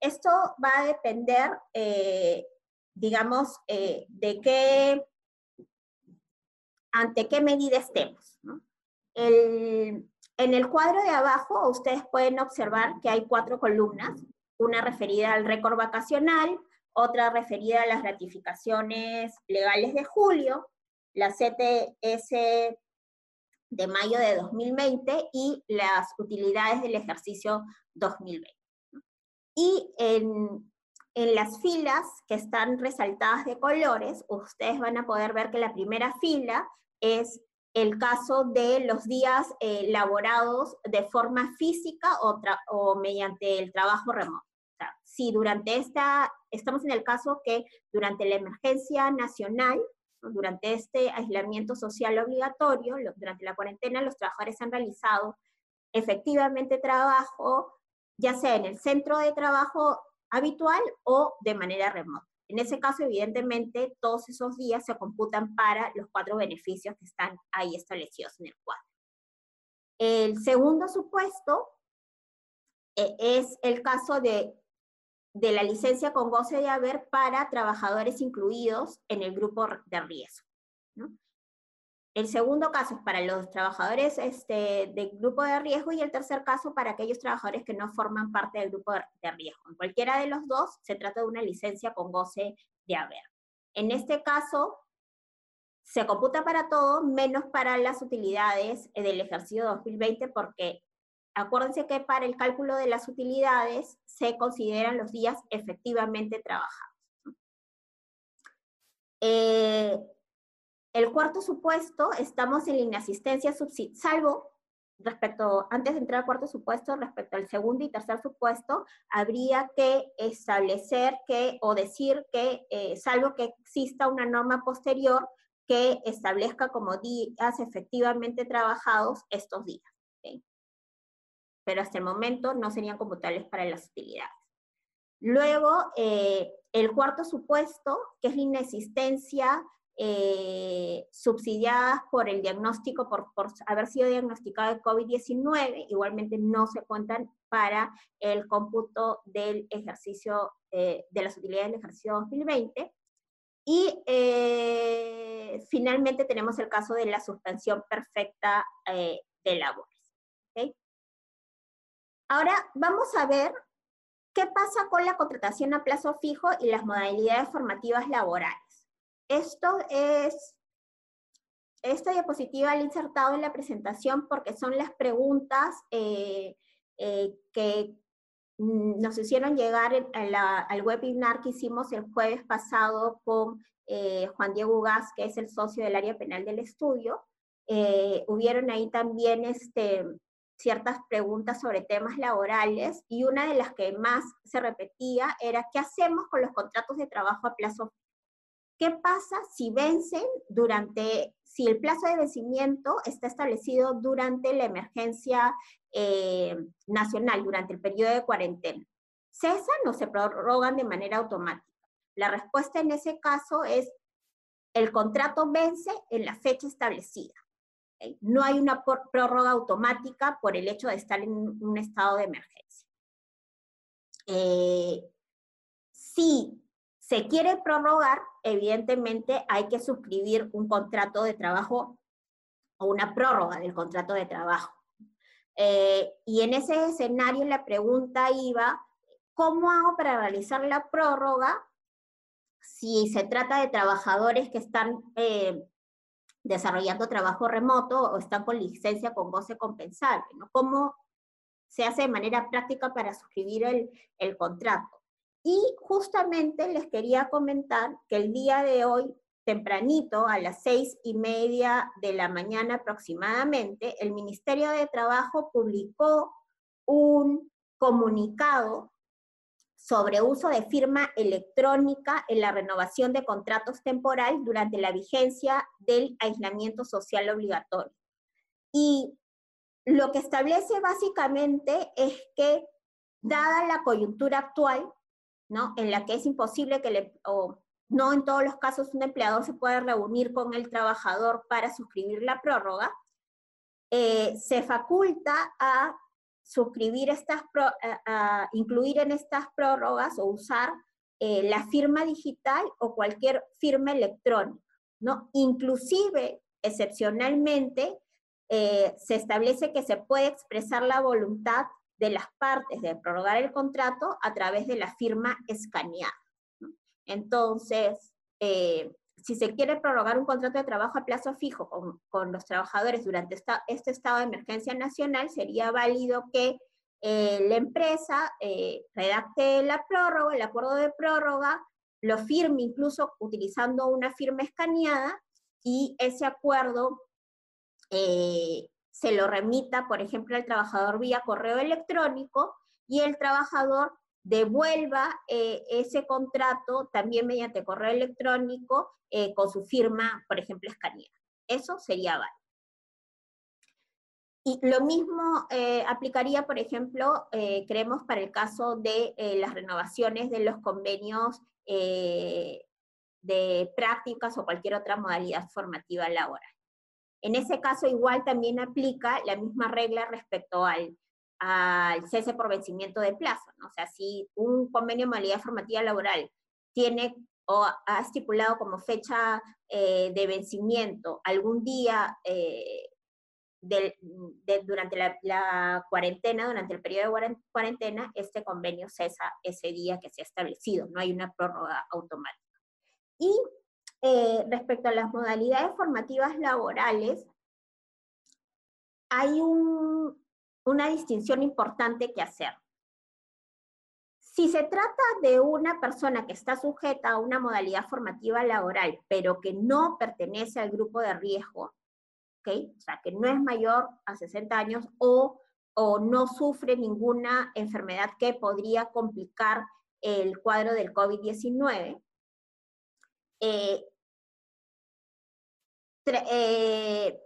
Esto va a depender, eh, digamos, eh, de qué, ante qué medida estemos. en el cuadro de abajo ustedes pueden observar que hay cuatro columnas, una referida al récord vacacional, otra referida a las ratificaciones legales de julio, la CTS de mayo de 2020 y las utilidades del ejercicio 2020. Y en, en las filas que están resaltadas de colores, ustedes van a poder ver que la primera fila es el caso de los días eh, laborados de forma física o, mediante el trabajo remoto. Si durante esta, estamos en el caso que durante la emergencia nacional durante este aislamiento social obligatorio, durante la cuarentena, los trabajadores han realizado efectivamente trabajo, ya sea en el centro de trabajo habitual o de manera remota. En ese caso, evidentemente, todos esos días se computan para los cuatro beneficios que están ahí establecidos en el cuadro. El segundo supuesto eh, es el caso de de la licencia con goce de haber para trabajadores incluidos en el grupo de riesgo. El segundo caso es para los trabajadores este, del grupo de riesgo y el tercer caso para aquellos trabajadores que no forman parte del grupo de riesgo. En cualquiera de los dos se trata de una licencia con goce de haber. En este caso, se computa para todo menos para las utilidades del ejercicio 2020 porque Acuérdense que para el cálculo de las utilidades se consideran los días efectivamente trabajados. Eh, el cuarto supuesto, estamos en la inasistencia salvo respecto, antes de entrar al cuarto supuesto, respecto al segundo y tercer supuesto, habría que establecer que, o decir que, eh, salvo que exista una norma posterior que establezca como días efectivamente trabajados estos días. Pero hasta el momento no serían computables para las utilidades. Luego, eh, el cuarto supuesto, que es la inexistencia eh, subsidiadas por el diagnóstico, por, haber sido diagnosticado de COVID-19, igualmente no se cuentan para el cómputo del ejercicio, eh, de las utilidades del ejercicio 2020. Y eh, finalmente tenemos el caso de la suspensión perfecta de labores. Ahora vamos a ver qué pasa con la contratación a plazo fijo y las modalidades formativas laborales. Esto es, esta diapositiva la he insertado en la presentación porque son las preguntas eh, eh, que nos hicieron llegar al webinar que hicimos el jueves pasado con eh, Juan Diego Gas, que es el socio del área penal del estudio. hubieron ahí también este, ciertas preguntas sobre temas laborales y una de las que más se repetía era ¿qué hacemos con los contratos de trabajo a plazo ¿Qué pasa si vencen durante, si el plazo de vencimiento está establecido durante la emergencia eh, nacional, durante el periodo de cuarentena? ¿Cesan o se prorrogan de manera automática? La respuesta en ese caso es, el contrato vence en la fecha establecida. No hay una prórroga automática por el hecho de estar en un estado de emergencia. Eh, si se quiere prorrogar, evidentemente hay que suscribir un contrato de trabajo o una prórroga del contrato de trabajo. Eh, y en ese escenario la pregunta iba, ¿cómo hago para realizar la prórroga si se trata de trabajadores que están eh, desarrollando trabajo remoto o están con licencia con goce compensable? ¿Cómo se hace de manera práctica para suscribir el, el contrato? Y justamente les quería comentar que el día de hoy, tempranito, a las seis y media de la mañana aproximadamente, el Ministerio de Trabajo publicó un comunicado sobre uso de firma electrónica en la renovación de contratos temporales durante la vigencia del aislamiento social obligatorio. Y lo que establece básicamente es que, dada la coyuntura actual, ¿no? En la que es imposible que le, o no en todos los casos un empleador se puede reunir con el trabajador para suscribir la prórroga, eh, se faculta a suscribir estas, a, incluir en estas prórrogas o usar eh, la firma digital o cualquier firma electrónica, ¿no? Inclusive, excepcionalmente, eh, se establece que se puede expresar la voluntad de las partes de prorrogar el contrato a través de la firma escaneada. Entonces, eh, si se quiere prorrogar un contrato de trabajo a plazo fijo con, los trabajadores durante esta, este estado de emergencia nacional, sería válido que eh, la empresa eh, redacte la prórroga, el acuerdo de prórroga, lo firme incluso utilizando una firma escaneada y ese acuerdo se lo remita, por ejemplo, al trabajador vía correo electrónico y el trabajador devuelva eh, ese contrato también mediante correo electrónico eh, con su firma, por ejemplo, escaneada. Eso sería válido. Y lo mismo eh, aplicaría, por ejemplo, creemos para el caso de las renovaciones de los convenios de prácticas o cualquier otra modalidad formativa laboral. En ese caso igual también aplica la misma regla respecto al, cese por vencimiento de plazo. ¿no? O sea, si un convenio de modalidad formativa laboral tiene o ha estipulado como fecha eh, de vencimiento algún día eh, durante la, la, cuarentena, durante el periodo de cuarentena, este convenio cesa ese día que se ha establecido, no hay una prórroga automática. Y eh, respecto a las modalidades formativas laborales, hay una distinción importante que hacer. Si se trata de una persona que está sujeta a una modalidad formativa laboral, pero que no pertenece al grupo de riesgo, O sea, que no es mayor a 60 años o, no sufre ninguna enfermedad que podría complicar el cuadro del COVID-19. Eh, eh,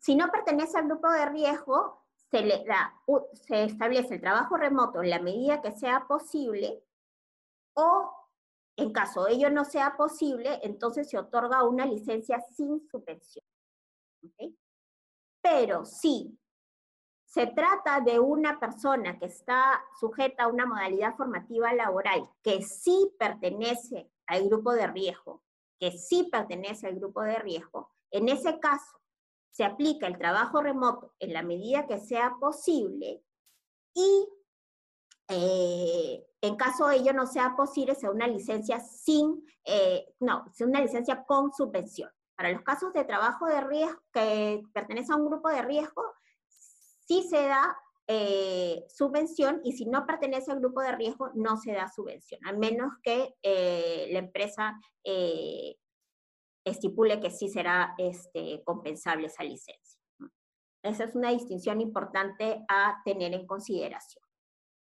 si no pertenece al grupo de riesgo, se, le da, se establece el trabajo remoto en la medida que sea posible o en caso de ello no sea posible, entonces se otorga una licencia sin subvención. Pero si se trata de una persona que está sujeta a una modalidad formativa laboral que sí pertenece al grupo de riesgo, que sí pertenece al grupo de riesgo, en ese caso se aplica el trabajo remoto en la medida que sea posible y eh, en caso de ello no sea posible, sea una licencia sin, eh, no, sea una licencia con subvención. Para los casos de trabajo de riesgo que pertenece a un grupo de riesgo, sí se da eh, subvención y si no pertenece al grupo de riesgo no se da subvención, a menos que la empresa estipule que sí será este, compensable esa licencia. Esa es una distinción importante a tener en consideración.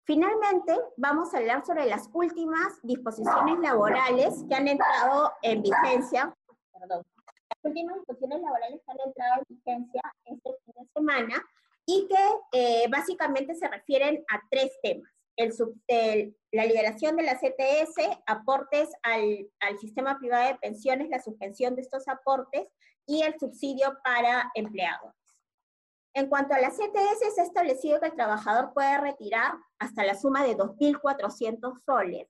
Finalmente, vamos a hablar sobre las últimas disposiciones laborales que han entrado en vigencia. Perdón. Las últimas disposiciones laborales que han entrado en vigencia este fin de semana y que eh, básicamente se refieren a tres temas. El, la liberación de la CTS, aportes al, al sistema privado de pensiones, la suspensión de estos aportes y el subsidio para empleados. En cuanto a la CTS, se ha establecido que el trabajador puede retirar hasta la suma de 2.400 soles.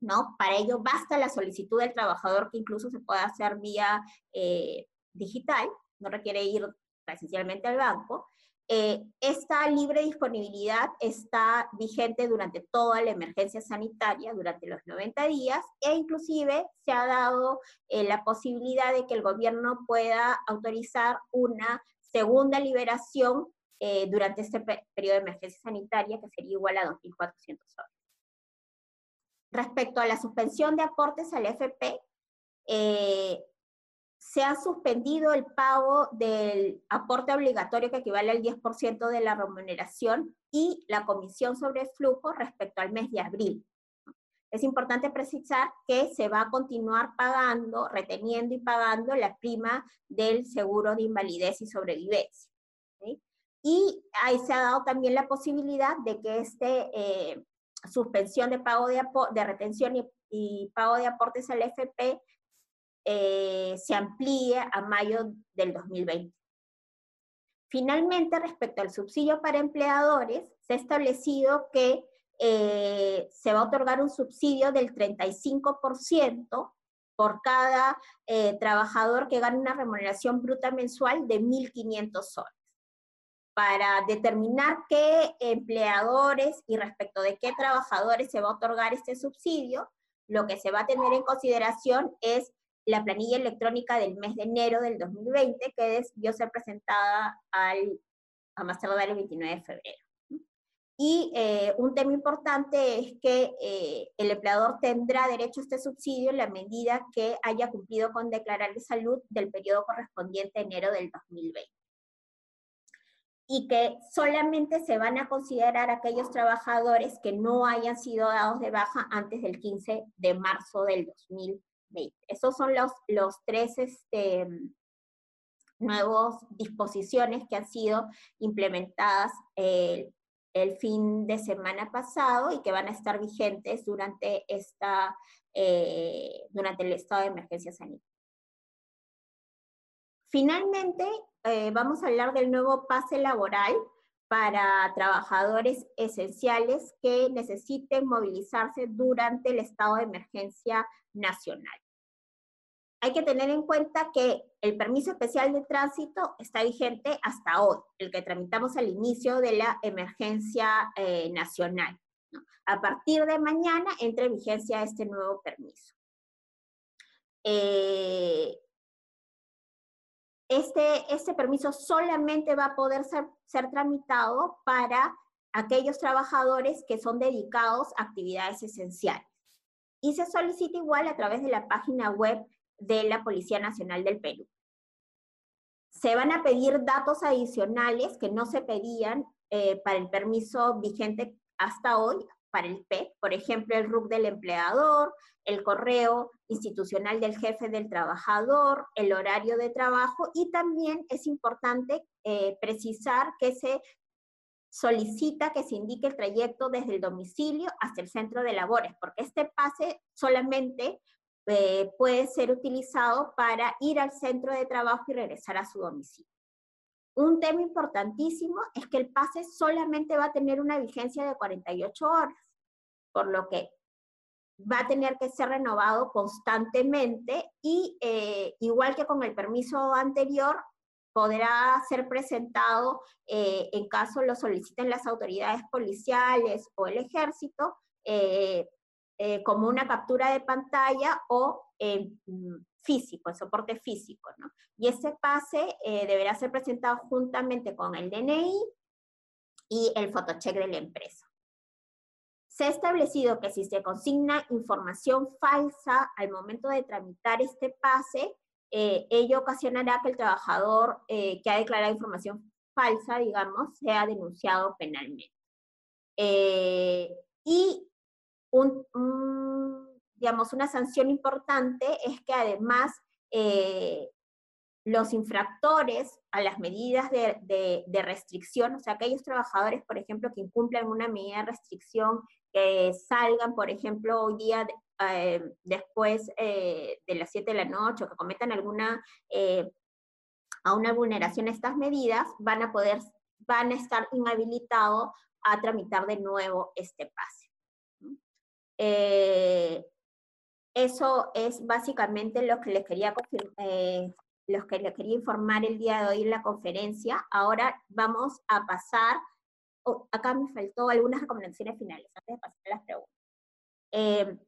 ¿no? Para ello basta la solicitud del trabajador, que incluso se puede hacer vía eh, digital, no requiere ir presencialmente al banco. Eh, esta libre disponibilidad está vigente durante toda la emergencia sanitaria, durante los 90 días, e inclusive se ha dado eh, la posibilidad de que el gobierno pueda autorizar una segunda liberación eh, durante este periodo de emergencia sanitaria, que sería igual a 2.400 soles. Respecto a la suspensión de aportes al FP, eh, se ha suspendido el pago del aporte obligatorio que equivale al 10% de la remuneración y la comisión sobre flujo respecto al mes de abril. Es importante precisar que se va a continuar pagando, reteniendo y pagando la prima del seguro de invalidez y sobrevivencia. Y ahí se ha dado también la posibilidad de que esta eh, suspensión de pago de, de retención y, pago de aportes al FP eh, se amplíe a mayo del 2020. Finalmente, respecto al subsidio para empleadores, se ha establecido que eh, se va a otorgar un subsidio del 35% por cada eh, trabajador que gane una remuneración bruta mensual de 1.500 soles. Para determinar qué empleadores y respecto de qué trabajadores se va a otorgar este subsidio, lo que se va a tener en consideración es la planilla electrónica del mes de enero del 2020, que debió ser presentada al, a más tardar el 29 de febrero. Y eh, un tema importante es que eh, el empleador tendrá derecho a este subsidio en la medida que haya cumplido con declarar de salud del periodo correspondiente a enero del 2020. Y que solamente se van a considerar aquellos trabajadores que no hayan sido dados de baja antes del 15 de marzo del 2020. Esos son los, tres este, nuevas disposiciones que han sido implementadas eh, el fin de semana pasado y que van a estar vigentes durante, esta, eh, durante el estado de emergencia sanitaria. Finalmente, eh, vamos a hablar del nuevo pase laboral para trabajadores esenciales que necesiten movilizarse durante el estado de emergencia nacional hay que tener en cuenta que el permiso especial de tránsito está vigente hasta hoy, el que tramitamos al inicio de la emergencia eh, nacional. A partir de mañana entra en vigencia este nuevo permiso. Eh, este, este permiso solamente va a poder ser, ser tramitado para aquellos trabajadores que son dedicados a actividades esenciales. Y se solicita igual a través de la página web de la Policía Nacional del Perú. Se van a pedir datos adicionales que no se pedían eh, para el permiso vigente hasta hoy, para el PEP, por ejemplo, el RUC del empleador, el correo institucional del jefe del trabajador, el horario de trabajo y también es importante eh, precisar que se solicita que se indique el trayecto desde el domicilio hasta el centro de labores, porque este pase solamente eh, puede ser utilizado para ir al centro de trabajo y regresar a su domicilio. Un tema importantísimo es que el pase solamente va a tener una vigencia de 48 horas, por lo que va a tener que ser renovado constantemente y eh, igual que con el permiso anterior, podrá ser presentado eh, en caso lo soliciten las autoridades policiales o el ejército eh, eh, como una captura de pantalla o en físico, en soporte físico. ¿no? Y ese pase deberá ser presentado juntamente con el DNI y el fotocheck de la empresa. Se ha establecido que si se consigna información falsa al momento de tramitar este pase, eh, ello ocasionará que el trabajador eh, que ha declarado información falsa, digamos, sea denunciado penalmente. Eh, y digamos, una sanción importante es que además los infractores a las medidas de, restricción, o sea, aquellos trabajadores, por ejemplo, que incumplan una medida de restricción, que salgan, por ejemplo, hoy día eh, después eh, de las 7 de la noche o que cometan alguna, eh, a una vulneración a estas medidas, van a poder, van a estar inhabilitados a tramitar de nuevo este pase. Eso es básicamente lo que les quería los que les quería informar el día de hoy en la conferencia. Ahora vamos a pasar, oh, acá me faltó algunas recomendaciones finales, antes de pasar a las preguntas.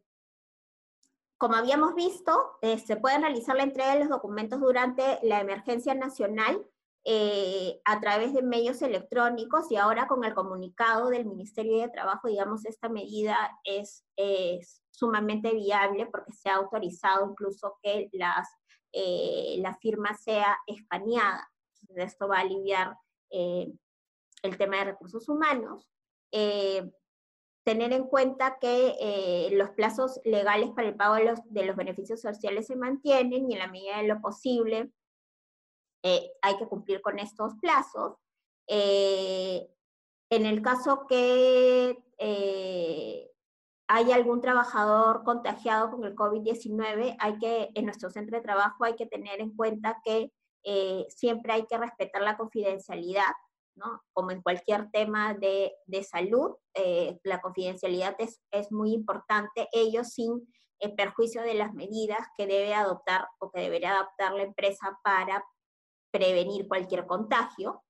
Como habíamos visto, eh, se puede realizar la entrega de los documentos durante la emergencia nacional eh, a través de medios electrónicos y ahora con el comunicado del Ministerio de Trabajo, digamos, esta medida es, sumamente viable porque se ha autorizado incluso que las, eh, la firma sea escaneada. esto va a aliviar el tema de recursos humanos tener en cuenta que eh, los plazos legales para el pago de los, de los, beneficios sociales se mantienen y en la medida de lo posible eh, hay que cumplir con estos plazos. Eh, en el caso que hay algún trabajador contagiado con el COVID-19, hay que, en nuestro centro de trabajo hay que tener en cuenta que siempre hay que respetar la confidencialidad como en cualquier tema de, salud, eh, la confidencialidad es, muy importante, ello sin perjuicio de las medidas que debe adoptar o que debería adoptar la empresa para prevenir cualquier contagio.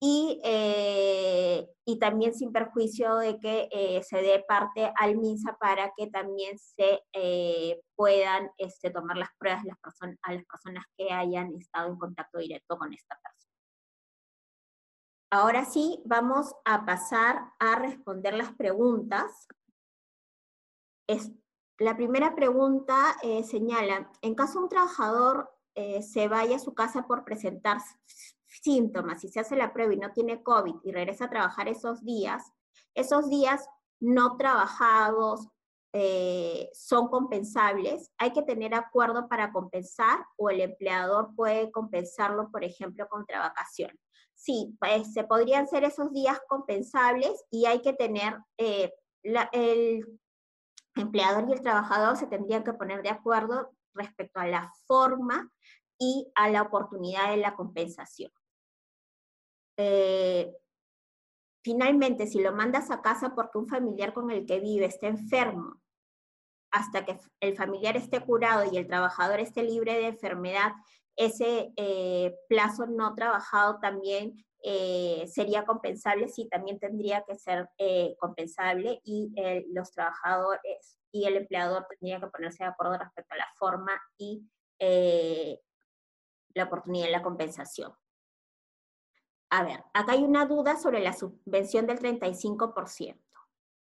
Y, eh, y también sin perjuicio de que eh, se dé parte al MINSA para que también se puedan este, tomar las pruebas a las personas que hayan estado en contacto directo con esta persona. Ahora sí, vamos a pasar a responder las preguntas. la primera pregunta eh, señala, en caso un trabajador eh, se vaya a su casa por presentar síntomas y se hace la prueba y no tiene COVID y regresa a trabajar esos días, esos días no trabajados eh, son compensables, hay que tener acuerdo para compensar o el empleador puede compensarlo, por ejemplo, contra vacación. Sí, pues, se podrían ser esos días compensables y hay que tener, eh, el empleador y el trabajador se tendrían que poner de acuerdo respecto a la forma y a la oportunidad de la compensación. Eh, finalmente, si lo mandas a casa porque un familiar con el que vive está enfermo, hasta que el familiar esté curado y el trabajador esté libre de enfermedad, ese eh, plazo no trabajado también eh, sería compensable, sí, también tendría que ser compensable y los trabajadores y el empleador tendrían que ponerse de acuerdo respecto a la forma y la oportunidad de la compensación. A ver, acá hay una duda sobre la subvención del 35%.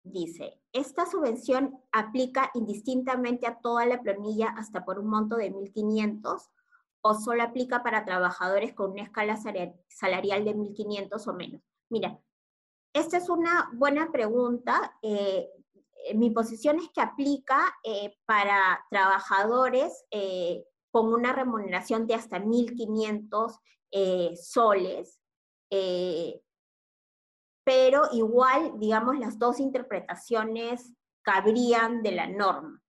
Dice, esta subvención aplica indistintamente a toda la planilla hasta por un monto de 1.500 o solo aplica para trabajadores con una escala salarial de 1.500 o menos? Mira, esta es una buena pregunta. Eh, mi posición es que aplica eh, para trabajadores eh, con una remuneración de hasta 1.500 soles, pero igual, digamos, las dos interpretaciones cabrían de la norma.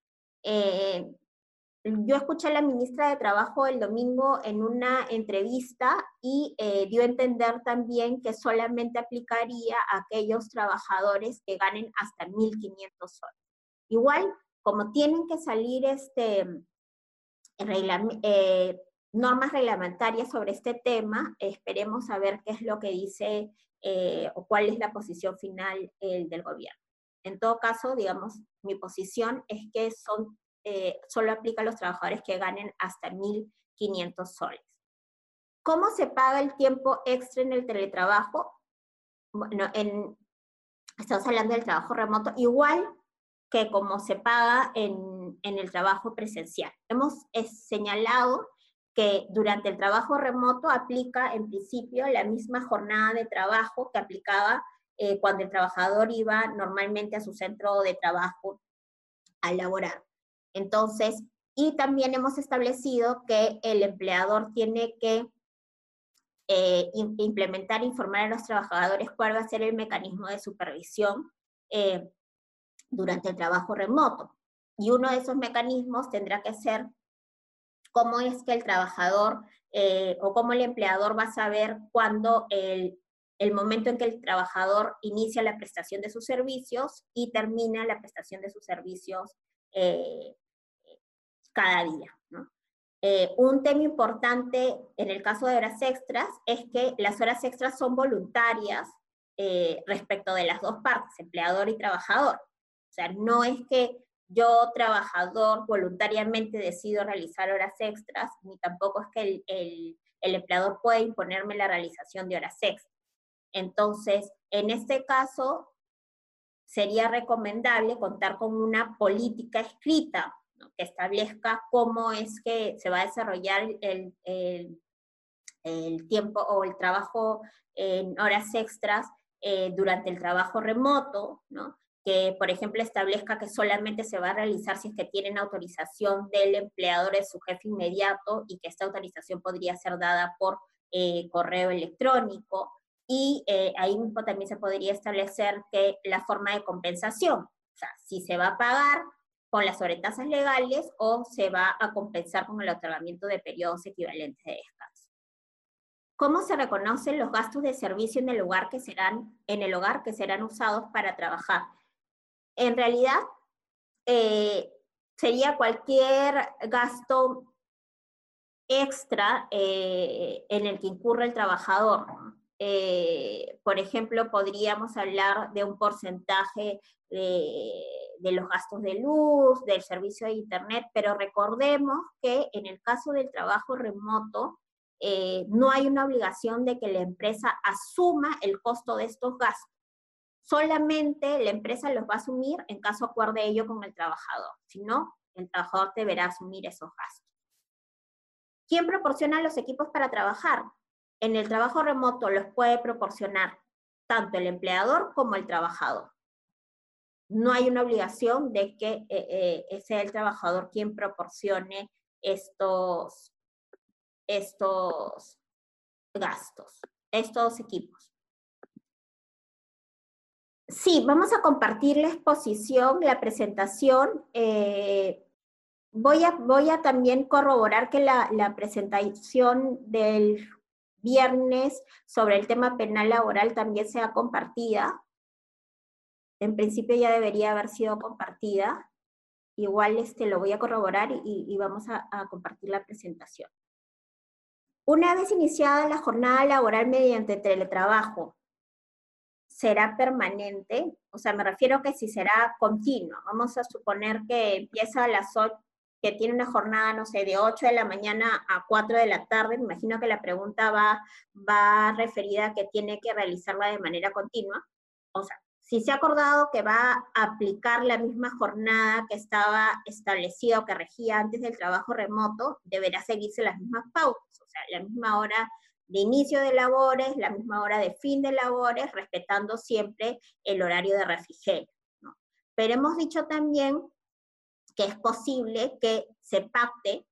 Yo escuché a la ministra de Trabajo el domingo en una entrevista y eh, dio a entender también que solamente aplicaría a aquellos trabajadores que ganen hasta 1.500 soles. Igual, como tienen que salir este, eh, normas reglamentarias sobre este tema, esperemos a ver qué es lo que dice eh, o cuál es la posición final del gobierno. En todo caso, digamos, mi posición es que son eh, solo aplica a los trabajadores que ganen hasta 1.500 soles. ¿Cómo se paga el tiempo extra en el teletrabajo? Bueno, en, estamos hablando del trabajo remoto, igual que como se paga en, en el trabajo presencial. Hemos señalado que durante el trabajo remoto aplica en principio la misma jornada de trabajo que aplicaba eh, cuando el trabajador iba normalmente a su centro de trabajo a laborar. Entonces, y también hemos establecido que el empleador tiene que eh, implementar informar a los trabajadores cuál va a ser el mecanismo de supervisión eh, durante el trabajo remoto. Y uno de esos mecanismos tendrá que ser cómo es que el trabajador eh, o cómo el empleador va a saber cuándo el momento en que el trabajador inicia la prestación de sus servicios y termina la prestación de sus servicios cada día. Eh, un tema importante en el caso de horas extras es que las horas extras son voluntarias eh, respecto de las dos partes, empleador y trabajador. O sea, no es que yo, trabajador, voluntariamente decido realizar horas extras, ni tampoco es que el, el, el empleador puede imponerme la realización de horas extras. Entonces, en este caso, sería recomendable contar con una política escrita que establezca cómo es que se va a desarrollar el, el, tiempo o el trabajo en horas extras eh, durante el trabajo remoto, ¿no? que por ejemplo establezca que solamente se va a realizar si es que tienen autorización del empleador de su jefe inmediato y que esta autorización podría ser dada por eh, correo electrónico. Y eh, ahí mismo también se podría establecer que la forma de compensación, o sea, si se va a pagar con las sobretasas legales o se va a compensar con el otorgamiento de periodos equivalentes de descanso. ¿Cómo se reconocen los gastos de servicio en el hogar que serán, en el hogar que serán usados para trabajar? En realidad, eh, sería cualquier gasto extra eh, en el que incurre el trabajador. Eh, por ejemplo, podríamos hablar de un porcentaje de de los gastos de luz, del servicio de Internet, pero recordemos que en el caso del trabajo remoto, eh, no hay una obligación de que la empresa asuma el costo de estos gastos. Solamente la empresa los va a asumir en caso acuerde ello con el trabajador. Si no, el trabajador deberá asumir esos gastos. ¿Quién proporciona los equipos para trabajar? En el trabajo remoto los puede proporcionar tanto el empleador como el trabajador no hay una obligación de que eh, eh, sea el trabajador quien proporcione estos, estos gastos, estos equipos. Sí, vamos a compartir la exposición, la presentación. Eh, voy, a, voy a también corroborar que la, la presentación del viernes sobre el tema penal laboral también sea compartida en principio ya debería haber sido compartida. Igual este, lo voy a corroborar y, vamos a, compartir la presentación. Una vez iniciada la jornada laboral mediante teletrabajo, ¿será permanente? O sea, me refiero que si será continua. Vamos a suponer que empieza a las 8, que tiene una jornada, no sé, de 8 de la mañana a 4 de la tarde. Me imagino que la pregunta va, va referida a que tiene que realizarla de manera continua. O sea, Si se ha acordado que va a aplicar la misma jornada que estaba establecida o que regía antes del trabajo remoto, deberá seguirse las mismas pautas, o sea, la misma hora de inicio de labores, la misma hora de fin de labores, respetando siempre el horario de refrigerio. Pero hemos dicho también que es posible que se pacte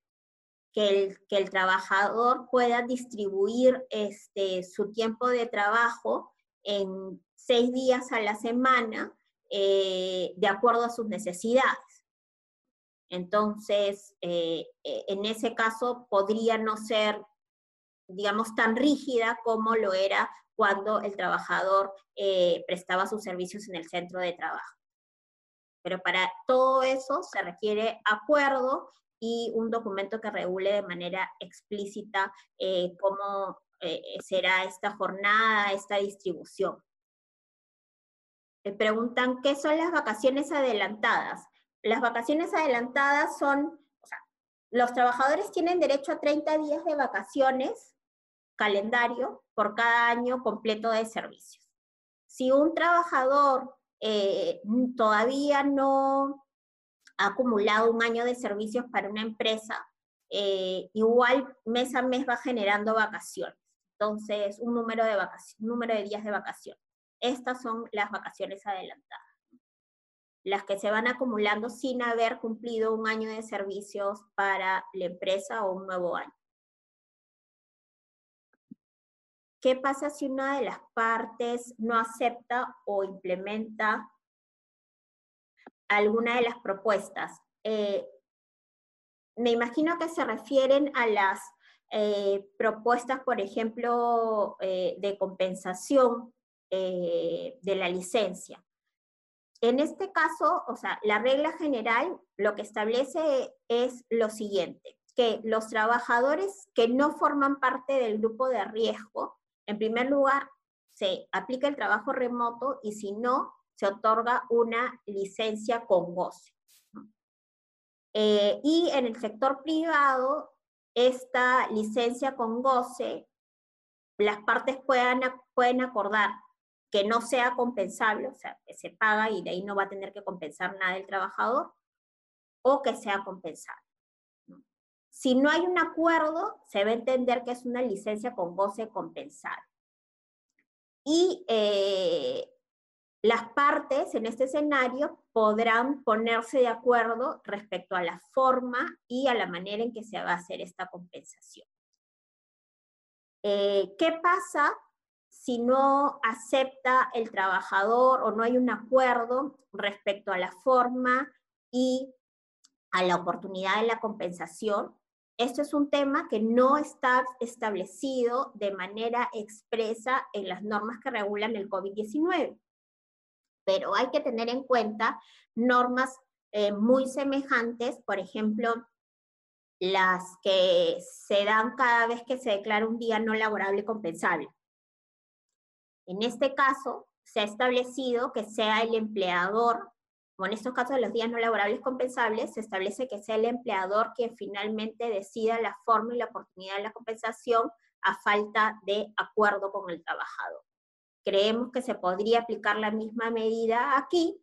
que el, que el trabajador pueda distribuir este, su tiempo de trabajo en seis días a la semana eh, de acuerdo a sus necesidades. Entonces, eh, eh, en ese caso podría no ser, digamos, tan rígida como lo era cuando el trabajador prestaba sus servicios en el centro de trabajo. Pero para todo eso se requiere acuerdo y un documento que regule de manera explícita cómo será esta jornada, esta distribución. Me preguntan, ¿qué son las vacaciones adelantadas? Las vacaciones adelantadas son, o sea, los trabajadores tienen derecho a 30 días de vacaciones, calendario, por cada año completo de servicios. Si un trabajador eh, todavía no ha acumulado un año de servicios para una empresa, eh, igual mes a mes va generando vacaciones. Entonces, un número de, vacaciones, número de días de vacaciones. Estas son las vacaciones adelantadas. Las que se van acumulando sin haber cumplido un año de servicios para la empresa o un nuevo año. ¿Qué pasa si una de las partes no acepta o implementa alguna de las propuestas? Eh, me imagino que se refieren a las eh, propuestas, por ejemplo, eh, de compensación de la licencia. En este caso, o sea, la regla general lo que establece es lo siguiente, que los trabajadores que no forman parte del grupo de riesgo en primer lugar, se aplica el trabajo remoto y si no, se otorga una licencia con goce. Eh, y en el sector privado, esta licencia con goce, las partes pueden acordar que no sea compensable, o sea, que se paga y de ahí no va a tener que compensar nada el trabajador, o que sea compensable. Si no hay un acuerdo, se va a entender que es una licencia con goce compensado. Y eh, las partes en este escenario podrán ponerse de acuerdo respecto a la forma y a la manera en que se va a hacer esta compensación. Eh, ¿Qué pasa si no acepta el trabajador o no hay un acuerdo respecto a la forma y a la oportunidad de la compensación? Esto es un tema que no está establecido de manera expresa en las normas que regulan el COVID-19, pero hay que tener en cuenta normas eh, muy semejantes, por ejemplo, las que se dan cada vez que se declara un día no laborable compensable. En este caso, se ha establecido que sea el empleador como en estos casos de los días no laborables compensables, se establece que sea el empleador quien finalmente decida la forma y la oportunidad de la compensación a falta de acuerdo con el trabajador. Creemos que se podría aplicar la misma medida aquí,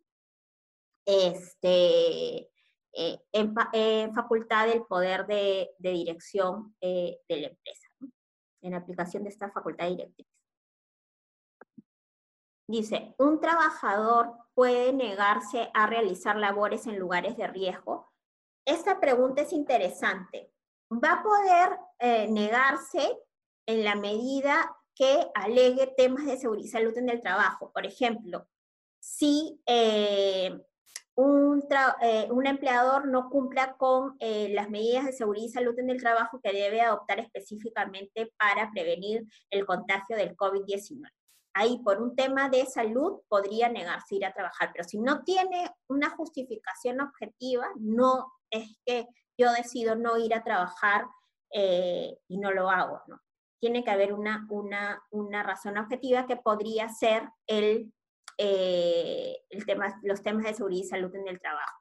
este, eh, en, facultad del poder de, dirección eh, de la empresa, en aplicación de esta facultad directriz. Dice, un trabajador puede negarse a realizar labores en lugares de riesgo. Esta pregunta es interesante. Va a poder eh, negarse en la medida que alegue temas de seguridad y salud en el trabajo. Por ejemplo, si eh, eh, un, empleador no cumpla con las medidas de seguridad y salud en el trabajo que debe adoptar específicamente para prevenir el contagio del COVID-19 ahí por un tema de salud podría negarse a ir a trabajar, pero si no tiene una justificación objetiva, no es que yo decido no ir a trabajar eh, y no lo hago. Tiene que haber una, una, razón objetiva que podría ser el, eh, el los temas de seguridad y salud en el trabajo.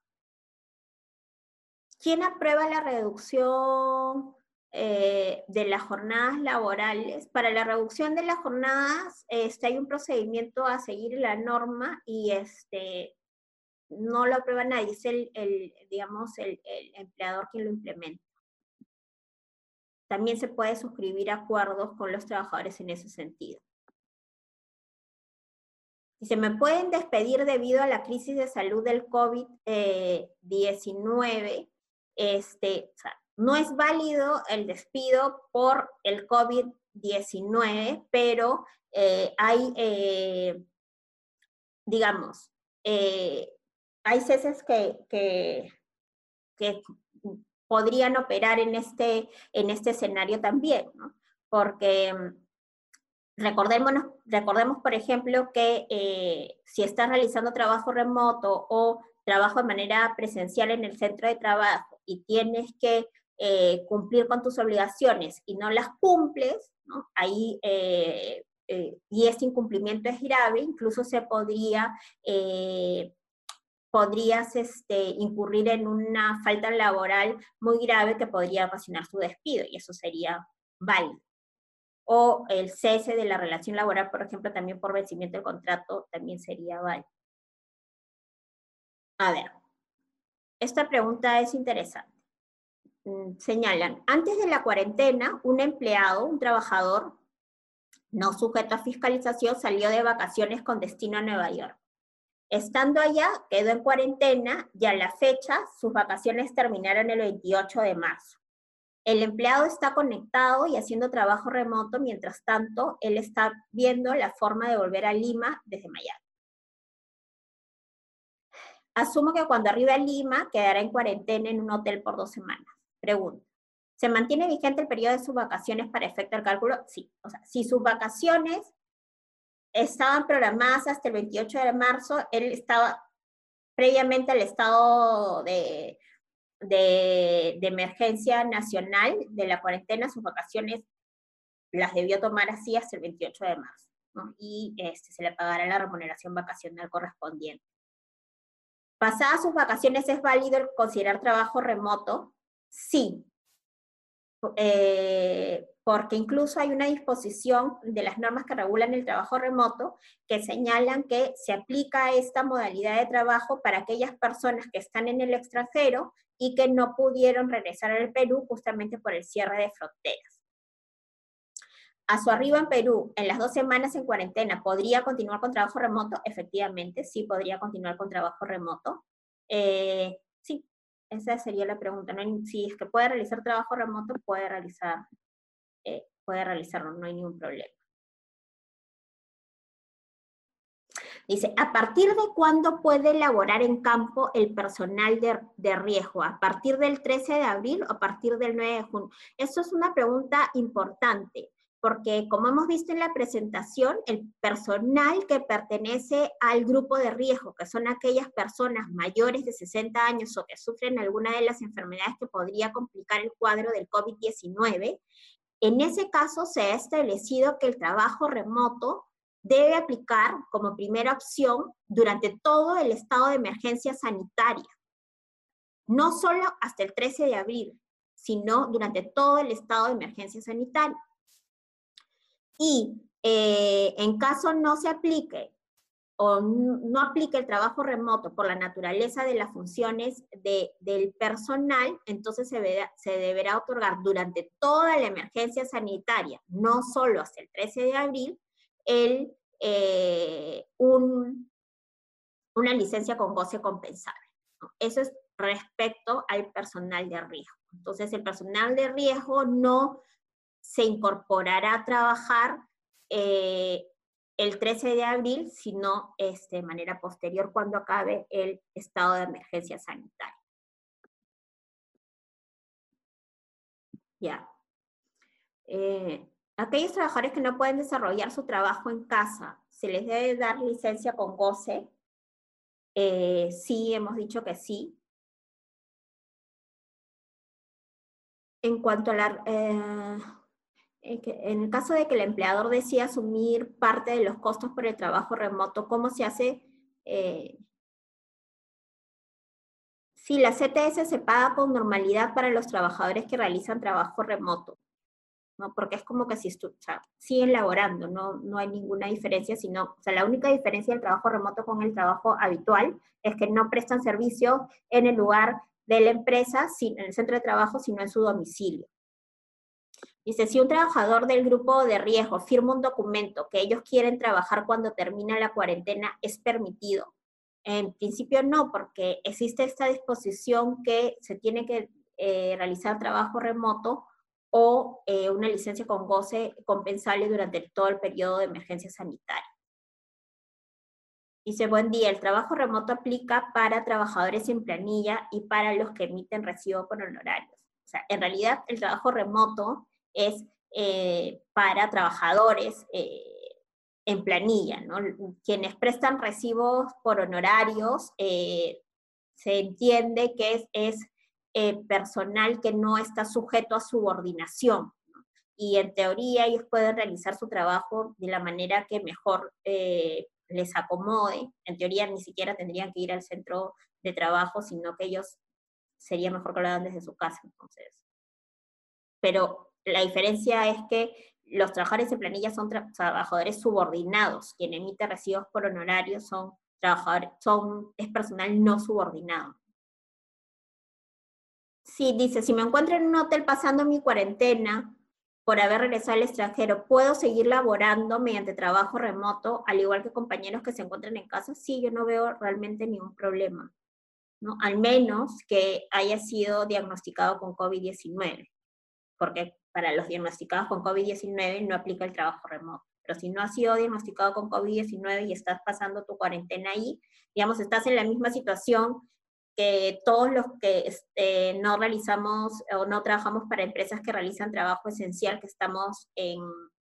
¿Quién aprueba la reducción eh, de las jornadas laborales, para la reducción de las jornadas este, hay un procedimiento a seguir la norma y este, no lo aprueba nadie, es el, digamos, el, empleador quien lo implementa. También se puede suscribir acuerdos con los trabajadores en ese sentido. Si se me pueden despedir debido a la crisis de salud del COVID-19, este, no es válido el despido por el COVID-19, pero eh, hay, eh, digamos, eh, hay ceses que, que, podrían operar en este, en este escenario también. Porque recordemos, recordemos, por ejemplo, que si estás realizando trabajo remoto o trabajo de manera presencial en el centro de trabajo y tienes que eh, cumplir con tus obligaciones y no las cumples, ahí, eh, eh, y ese incumplimiento es grave, incluso se podría, podrías este, incurrir en una falta laboral muy grave que podría ocasionar su despido, y eso sería válido. O el cese de la relación laboral, por ejemplo, también por vencimiento del contrato, también sería válido. A ver, esta pregunta es interesante. Mm, señalan, antes de la cuarentena, un empleado, un trabajador no sujeto a fiscalización salió de vacaciones con destino a Nueva York. Estando allá, quedó en cuarentena y a la fecha sus vacaciones terminaron el 28 de marzo. El empleado está conectado y haciendo trabajo remoto, mientras tanto, él está viendo la forma de volver a Lima desde Miami. Asumo que cuando arribe a Lima quedará en cuarentena en un hotel por dos semanas. Pregunta. ¿Se mantiene vigente el periodo de sus vacaciones para efecto del cálculo? Sí. O sea, si sus vacaciones estaban programadas hasta el 28 de marzo, él estaba previamente al estado de, de, emergencia nacional de la cuarentena, sus vacaciones las debió tomar así hasta el 28 de marzo. Y este, se le pagará la remuneración vacacional correspondiente. Pasadas sus vacaciones, ¿es válido considerar trabajo remoto? Sí, eh, porque incluso hay una disposición de las normas que regulan el trabajo remoto que señalan que se aplica esta modalidad de trabajo para aquellas personas que están en el extranjero y que no pudieron regresar al Perú justamente por el cierre de fronteras. A su arribo en Perú, en las dos semanas en cuarentena, ¿podría continuar con trabajo remoto? Efectivamente, sí podría continuar con trabajo remoto. Eh, sí, esa sería la pregunta. si es que puede realizar trabajo remoto, puede realizar, eh, puede realizarlo, no hay ningún problema. Dice, ¿a partir de cuándo puede elaborar en campo el personal de, de, riesgo? ¿A partir del 13 de abril o a partir del 9 de junio? Eso es una pregunta importante porque como hemos visto en la presentación, el personal que pertenece al grupo de riesgo, que son aquellas personas mayores de 60 años o que sufren alguna de las enfermedades que podría complicar el cuadro del COVID-19, en ese caso se ha establecido que el trabajo remoto debe aplicar como primera opción durante todo el estado de emergencia sanitaria, no solo hasta el 13 de abril, sino durante todo el estado de emergencia sanitaria y eh, en caso no se aplique o no aplique el trabajo remoto por la naturaleza de las funciones del personal, entonces se, se, deberá otorgar durante toda la emergencia sanitaria, no solo hasta el 13 de abril, el, eh, un, una licencia con goce compensable. Eso es respecto al personal de riesgo. Entonces, el personal de riesgo no se incorporará a trabajar eh, el 13 de abril, sino este, de manera posterior cuando acabe el estado de emergencia sanitaria. Ya. Eh, aquellos trabajadores que no pueden desarrollar su trabajo en casa, ¿se les debe dar licencia con goce? Eh, sí, hemos dicho que sí. En cuanto a la... En el caso de que el empleador decida asumir parte de los costos por el trabajo remoto, ¿cómo se hace? Eh, Sí, la CTS se paga con normalidad para los trabajadores que realizan trabajo remoto, ¿no? Porque es como que si o siguen laborando, ¿no? no hay ninguna diferencia, sino, o sea, la única diferencia del trabajo remoto con el trabajo habitual es que no prestan servicio en el lugar de la empresa, en el centro de trabajo, sino en su domicilio. Dice, si un trabajador del grupo de riesgo firma un documento que ellos quieren trabajar cuando termina la cuarentena, ¿es permitido? En principio no, porque existe esta disposición que se tiene que eh, realizar trabajo remoto o eh, una licencia con goce compensable durante todo el periodo de emergencia sanitaria. Dice, buen día, el trabajo remoto aplica para trabajadores en planilla y para los que emiten recibo por honorarios. O sea, en realidad el trabajo remoto es eh, para trabajadores en planilla, ¿no? Quienes prestan recibos por honorarios, eh, se entiende que es, eh, personal que no está sujeto a subordinación. Y en teoría ellos pueden realizar su trabajo de la manera que mejor eh, les acomode. En teoría ni siquiera tendrían que ir al centro de trabajo, sino que ellos sería mejor que lo desde su casa. Entonces. Pero la diferencia es que los trabajadores en planilla son trabajadores subordinados. Quien emite recibos por honorarios son trabajadores, son, es personal no subordinado. Sí, dice, si me encuentro en un hotel pasando mi cuarentena por haber regresado al extranjero, ¿puedo seguir laborando mediante trabajo remoto, al igual que compañeros que se encuentran en casa? Sí, yo no veo realmente ningún problema, ¿no? Al menos que haya sido diagnosticado con COVID-19, porque para los diagnosticados con COVID-19 no aplica el trabajo remoto. Pero si no has sido diagnosticado con COVID-19 y estás pasando tu cuarentena ahí, digamos, estás en la misma situación que todos los que este, no realizamos o no trabajamos para empresas que realizan trabajo esencial, que estamos en,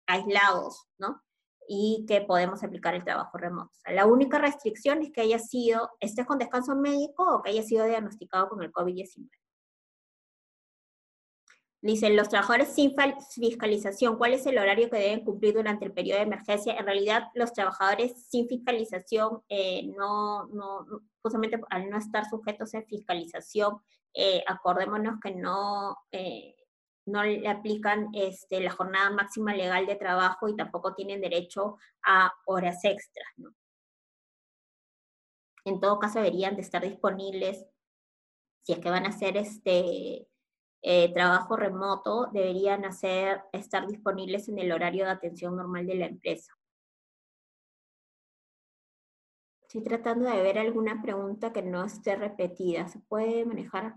aislados, ¿no? Y que podemos aplicar el trabajo remoto. la única restricción es que haya sido, estés con descanso médico o que haya sido diagnosticado con el COVID-19. Dicen, los trabajadores sin fiscalización, ¿cuál es el horario que deben cumplir durante el periodo de emergencia? En realidad, los trabajadores sin fiscalización, eh, no, no, justamente al no estar sujetos a fiscalización, eh, acordémonos que no, eh, no le aplican este, la jornada máxima legal de trabajo y tampoco tienen derecho a horas extras. En todo caso, deberían de estar disponibles, si es que van a hacer este eh, trabajo remoto deberían hacer, estar disponibles en el horario de atención normal de la empresa. Estoy tratando de ver alguna pregunta que no esté repetida. ¿Se puede manejar?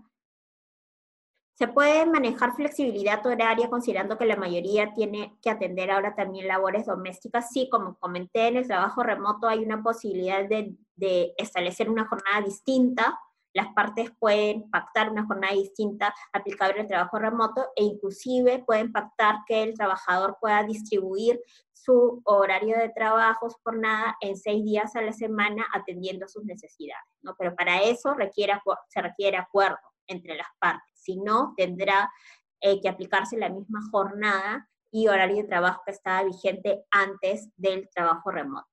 ¿Se puede manejar flexibilidad horaria considerando que la mayoría tiene que atender ahora también labores domésticas? Sí, como comenté, en el trabajo remoto hay una posibilidad de, de establecer una jornada distinta las partes pueden pactar una jornada distinta aplicable al trabajo remoto e inclusive pueden pactar que el trabajador pueda distribuir su horario de trabajo, su jornada, en seis días a la semana atendiendo sus necesidades. ¿no? Pero para eso requiere, se requiere acuerdo entre las partes. Si no, tendrá eh, que aplicarse la misma jornada y horario de trabajo que estaba vigente antes del trabajo remoto.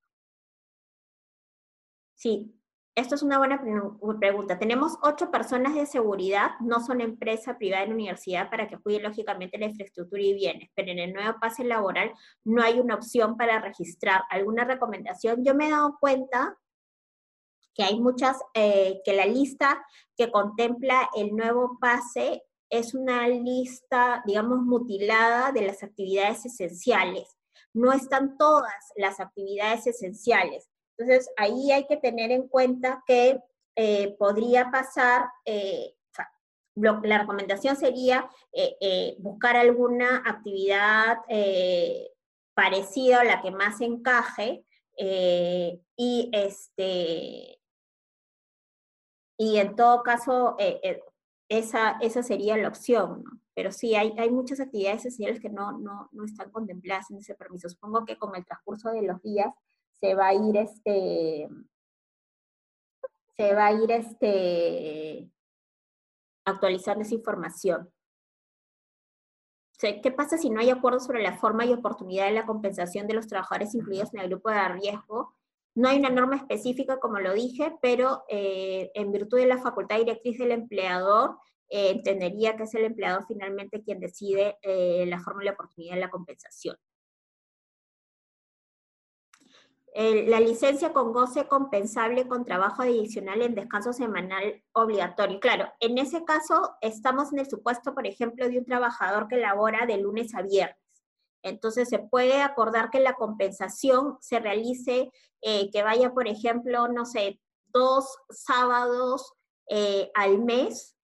Sí, esto es una buena pregunta. Tenemos ocho personas de seguridad, no son empresa privada en universidad para que cuiden lógicamente la infraestructura y bienes, pero en el nuevo pase laboral no hay una opción para registrar. ¿Alguna recomendación? Yo me he dado cuenta que hay muchas, eh, que la lista que contempla el nuevo pase es una lista, digamos, mutilada de las actividades esenciales. No están todas las actividades esenciales. Entonces, ahí hay que tener en cuenta que eh, podría pasar, eh, la recomendación sería eh, buscar alguna actividad parecida a la que más encaje y este y en todo caso esa, esa sería la opción, ¿no? Pero sí, hay, hay muchas actividades esenciales que no, no, no están contempladas en ese permiso. Supongo que con el transcurso de los días se va a ir este, se va a ir este, actualizando esa información. ¿Qué pasa si no hay acuerdo sobre la forma y oportunidad de la compensación de los trabajadores incluidos en el grupo de riesgo No hay una norma específica, como lo dije, pero eh, en virtud de la facultad directriz del empleador, eh, entendería que es el empleador finalmente quien decide eh, la forma y la oportunidad de la compensación. La licencia con goce compensable con trabajo adicional en descanso semanal obligatorio. Claro, en ese caso estamos en el supuesto, por ejemplo, de un trabajador que labora de lunes a viernes. Entonces se puede acordar que la compensación se realice, eh, que vaya, por ejemplo, no sé, dos sábados eh, al mes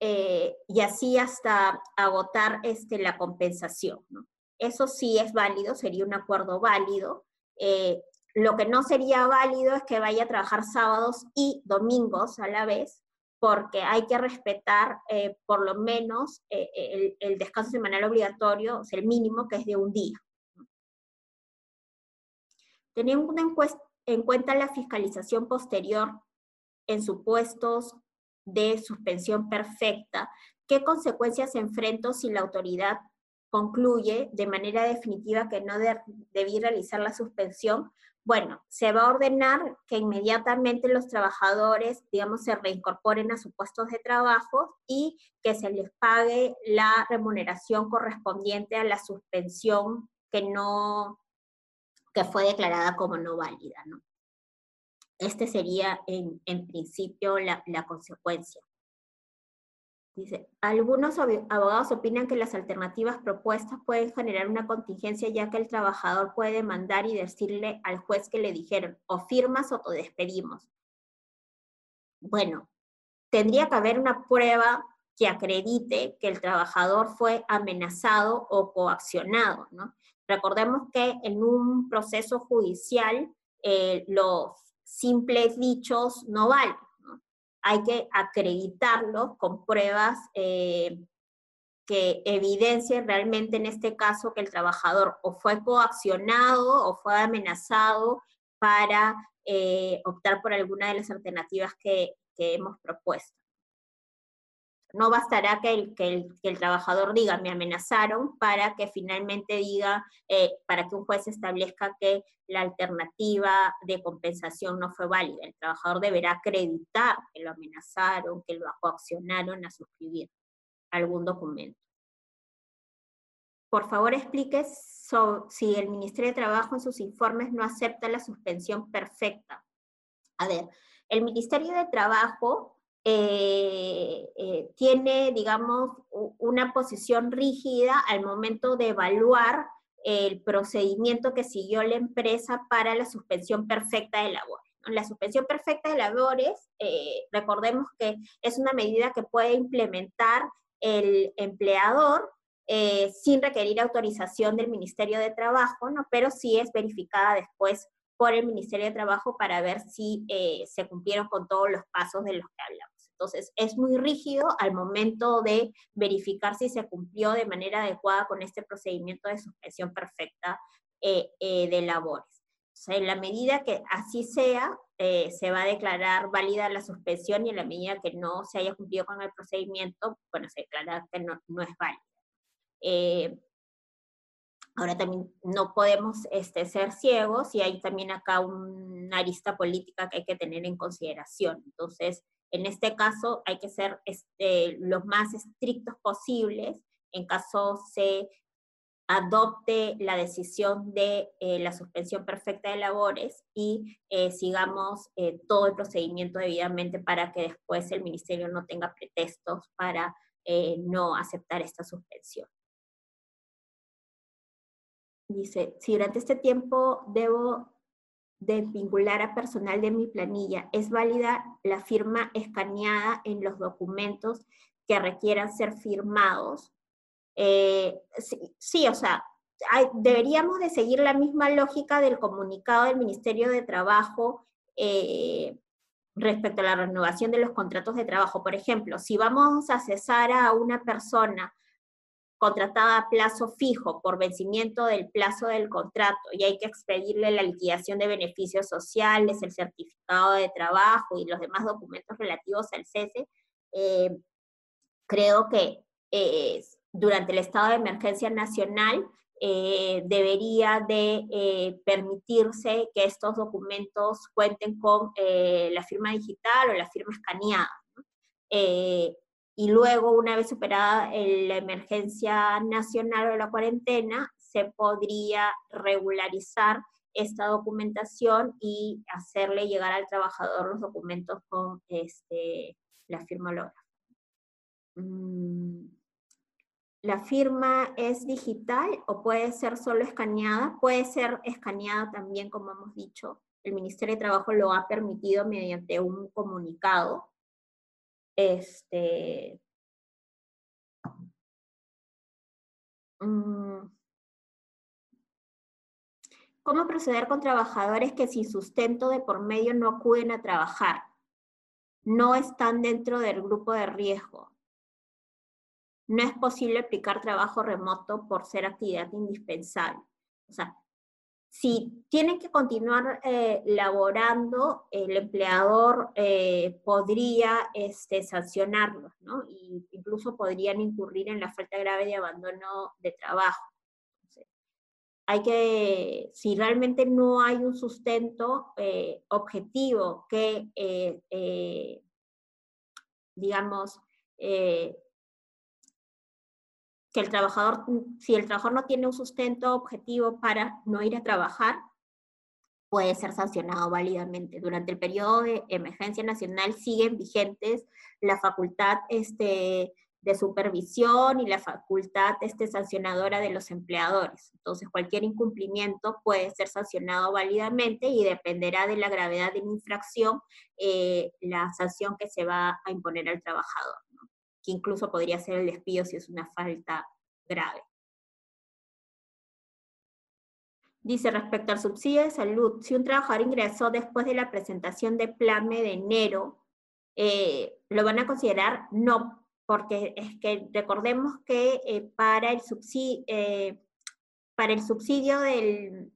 eh, y así hasta agotar este, la compensación. Eso sí es válido, sería un acuerdo válido. Lo que no sería válido es que vaya a trabajar sábados y domingos a la vez, porque hay que respetar eh, por lo menos eh, el, descanso semanal obligatorio, sea, el mínimo que es de un día. Teniendo en cuenta la fiscalización posterior en supuestos de suspensión perfecta, ¿qué consecuencias enfrento si la autoridad concluye de manera definitiva que no debí realizar la suspensión? Bueno, se va a ordenar que inmediatamente los trabajadores, digamos, se reincorporen a sus puestos de trabajo y que se les pague la remuneración correspondiente a la suspensión que no, que fue declarada como no válida, ¿no? Este sería en, principio la consecuencia. Dice, algunos abogados opinan que las alternativas propuestas pueden generar una contingencia ya que el trabajador puede demandar y decirle al juez que le dijeron, o firmas o te despedimos. Bueno, tendría que haber una prueba que acredite que el trabajador fue amenazado o coaccionado. Recordemos que en un proceso judicial eh, los simples dichos no valen hay que acreditarlo con pruebas eh, que evidencien realmente en este caso que el trabajador o fue coaccionado o fue amenazado para eh, optar por alguna de las alternativas que hemos propuesto. No bastará que el, que el, trabajador diga, me amenazaron, para que finalmente diga, eh, para que un juez establezca que la alternativa de compensación no fue válida. El trabajador deberá acreditar que lo amenazaron, que lo coaccionaron a suscribir algún documento. Por favor, explique si el Ministerio de Trabajo en sus informes no acepta la suspensión perfecta. A ver, el Ministerio de Trabajo eh, eh, tiene, digamos, una posición rígida al momento de evaluar el procedimiento que siguió la empresa para la suspensión perfecta de labores. La suspensión perfecta de labores, eh, recordemos que es una medida que puede implementar el empleador sin requerir autorización del Ministerio de Trabajo, ¿no? pero sí es verificada después por el Ministerio de Trabajo para ver si eh, se cumplieron con todos los pasos de los que hablamos. Entonces, es muy rígido al momento de verificar si se cumplió de manera adecuada con este procedimiento de suspensión perfecta eh, eh, de labores. O sea, en la medida que así sea, se va a declarar válida la suspensión y en la medida que no se haya cumplido con el procedimiento, bueno, se declara que no, no es válida. Ahora también no podemos este, ser ciegos y hay también acá una arista política que hay que tener en consideración. Entonces, en este caso hay que ser este, los más estrictos posibles en caso se adopte la decisión de eh, la suspensión perfecta de labores y eh, sigamos eh, todo el procedimiento debidamente para que después el ministerio no tenga pretextos para no aceptar esta suspensión. Dice, si durante este tiempo debo de vincular a personal de mi planilla, ¿es válida la firma escaneada en los documentos que requieran ser firmados? Eh, sí, o sea, deberíamos de seguir la misma lógica del comunicado del Ministerio de Trabajo eh, respecto a la renovación de los contratos de trabajo. Por ejemplo, si vamos a cesar a una persona contratada a plazo fijo por vencimiento del plazo del contrato y hay que expedirle la liquidación de beneficios sociales, el certificado de trabajo y los demás documentos relativos al cese, eh, creo que eh, durante el estado de emergencia nacional eh, debería de eh, permitirse que estos documentos cuenten con eh, la firma digital o la firma escaneada. Y luego, una vez superada la emergencia nacional o la cuarentena, se podría regularizar esta documentación y hacerle llegar al trabajador los documentos con este, la firma holográfica. Mm, ¿La firma es digital o puede ser solo escaneada? Puede ser escaneada también, como hemos dicho. El Ministerio de Trabajo lo ha permitido mediante un comunicado. Este, mm, ¿Cómo proceder con trabajadores que sin sustento de por medio no acuden a trabajar? No están dentro del grupo de riesgo. No es posible aplicar trabajo remoto por ser actividad indispensable. O sea, si tienen que continuar eh, laborando, el empleador eh, podría este, sancionarlos, ¿no? Y incluso podrían incurrir en la falta grave de abandono de trabajo hay que, si realmente no hay un sustento eh, objetivo que, digamos, que el trabajador, si el trabajador no tiene un sustento objetivo para no ir a trabajar, puede ser sancionado válidamente. Durante el periodo de emergencia nacional siguen vigentes la facultad este, de supervisión y la facultad este, sancionadora de los empleadores. Entonces, cualquier incumplimiento puede ser sancionado válidamente y dependerá de la gravedad de la infracción eh, la sanción que se va a imponer al trabajador, que incluso podría ser el despido si es una falta grave. Dice, respecto al subsidio de salud, si un trabajador ingresó después de la presentación de PLAME de enero, eh, lo van a considerar no porque es que recordemos que eh, para, el subsidio, eh, para el subsidio del,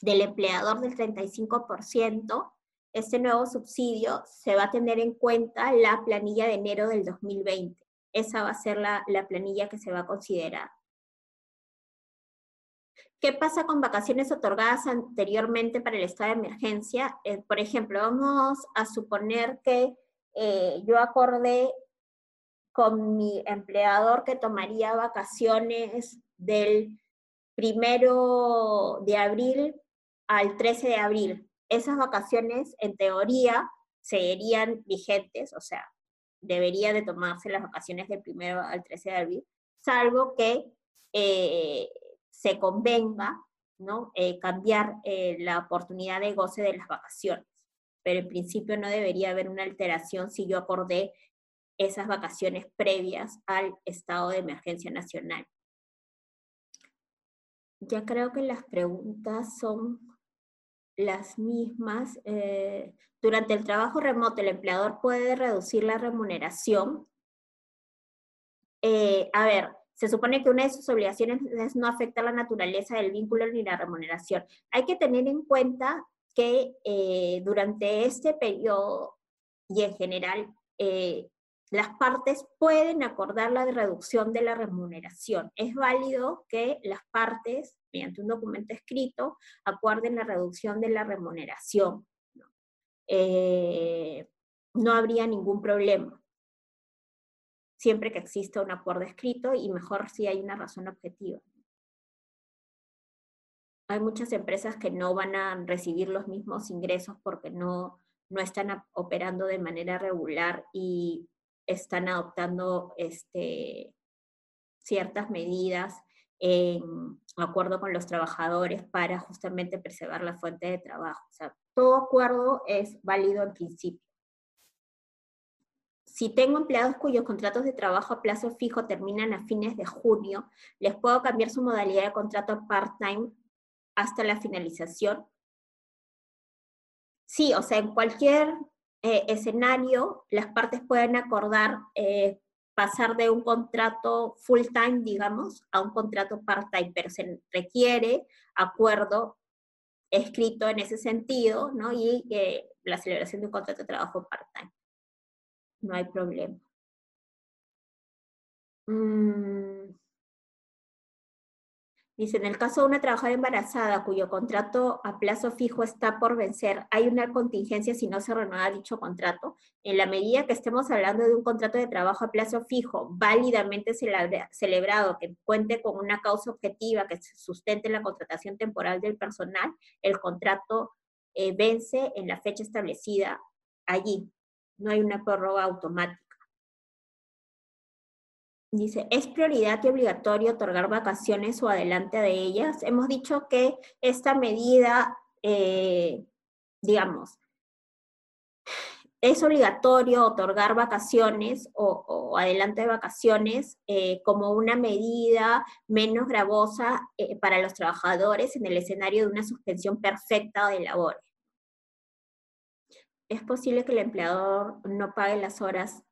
del empleador del 35%, este nuevo subsidio se va a tener en cuenta la planilla de enero del 2020. Esa va a ser la, la planilla que se va a considerar. ¿Qué pasa con vacaciones otorgadas anteriormente para el estado de emergencia? Eh, por ejemplo, vamos a suponer que yo acordé con mi empleador que tomaría vacaciones del primero de abril al 13 de abril. Esas vacaciones, en teoría, serían vigentes, o sea, debería de tomarse las vacaciones del primero al 13 de abril, salvo que eh, se convenga ¿no? Eh, cambiar eh, la oportunidad de goce de las vacaciones. Pero en principio no debería haber una alteración si yo acordé esas vacaciones previas al estado de emergencia nacional. Ya creo que las preguntas son las mismas. Eh, durante el trabajo remoto, el empleador puede reducir la remuneración. Eh, a ver, se supone que una de sus obligaciones es no afectar la naturaleza del vínculo ni la remuneración. Hay que tener en cuenta que eh, durante este periodo y en general, las partes pueden acordar la reducción de la remuneración. Es válido que las partes, mediante un documento escrito, acuerden la reducción de la remuneración. ¿no? Eh, no habría ningún problema siempre que exista un acuerdo escrito y mejor si hay una razón objetiva. Hay muchas empresas que no van a recibir los mismos ingresos porque no, no están operando de manera regular y están adoptando este, ciertas medidas en acuerdo con los trabajadores para justamente preservar la fuente de trabajo. O sea, todo acuerdo es válido en principio. Si tengo empleados cuyos contratos de trabajo a plazo fijo terminan a fines de junio, les puedo cambiar su modalidad de contrato part-time hasta la finalización. Sí, o sea, en cualquier eh, escenario, las partes pueden acordar eh, pasar de un contrato full time, digamos, a un contrato part time, pero se requiere acuerdo escrito en ese sentido, ¿no? Y eh, la celebración de un contrato de trabajo part time. No hay problema. Mm. Dice, en el caso de una trabajadora embarazada cuyo contrato a plazo fijo está por vencer, hay una contingencia si no se renueva dicho contrato. En la medida que estemos hablando de un contrato de trabajo a plazo fijo válidamente celebrado, que cuente con una causa objetiva que sustente la contratación temporal del personal, el contrato eh, vence en la fecha establecida allí. No hay una prórroga automática. Dice, ¿es prioridad y obligatorio otorgar vacaciones o adelante de ellas? Hemos dicho que esta medida, eh, digamos, es obligatorio otorgar vacaciones o, adelante de vacaciones eh, como una medida menos gravosa eh, para los trabajadores en el escenario de una suspensión perfecta de labores. Es posible que el empleador no pague las horas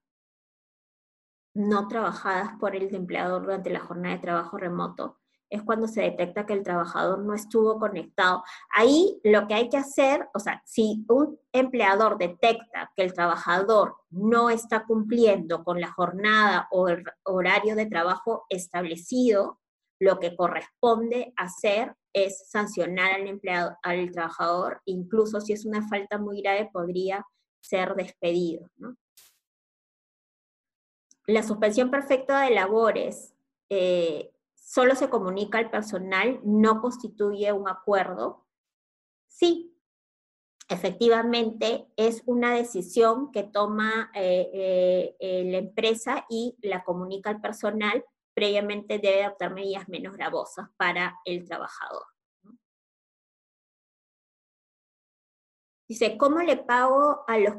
no trabajadas por el empleador durante la jornada de trabajo remoto, es cuando se detecta que el trabajador no estuvo conectado. Ahí lo que hay que hacer, o sea, si un empleador detecta que el trabajador no está cumpliendo con la jornada o el horario de trabajo establecido, lo que corresponde hacer es sancionar al empleado, al trabajador, incluso si es una falta muy grave podría ser despedido. ¿no? La suspensión perfecta de labores eh, solo se comunica al personal, no constituye un acuerdo. Sí, efectivamente es una decisión que toma eh, eh, la empresa y la comunica al personal, previamente debe adoptar medidas menos gravosas para el trabajador. Dice, ¿cómo le pago a los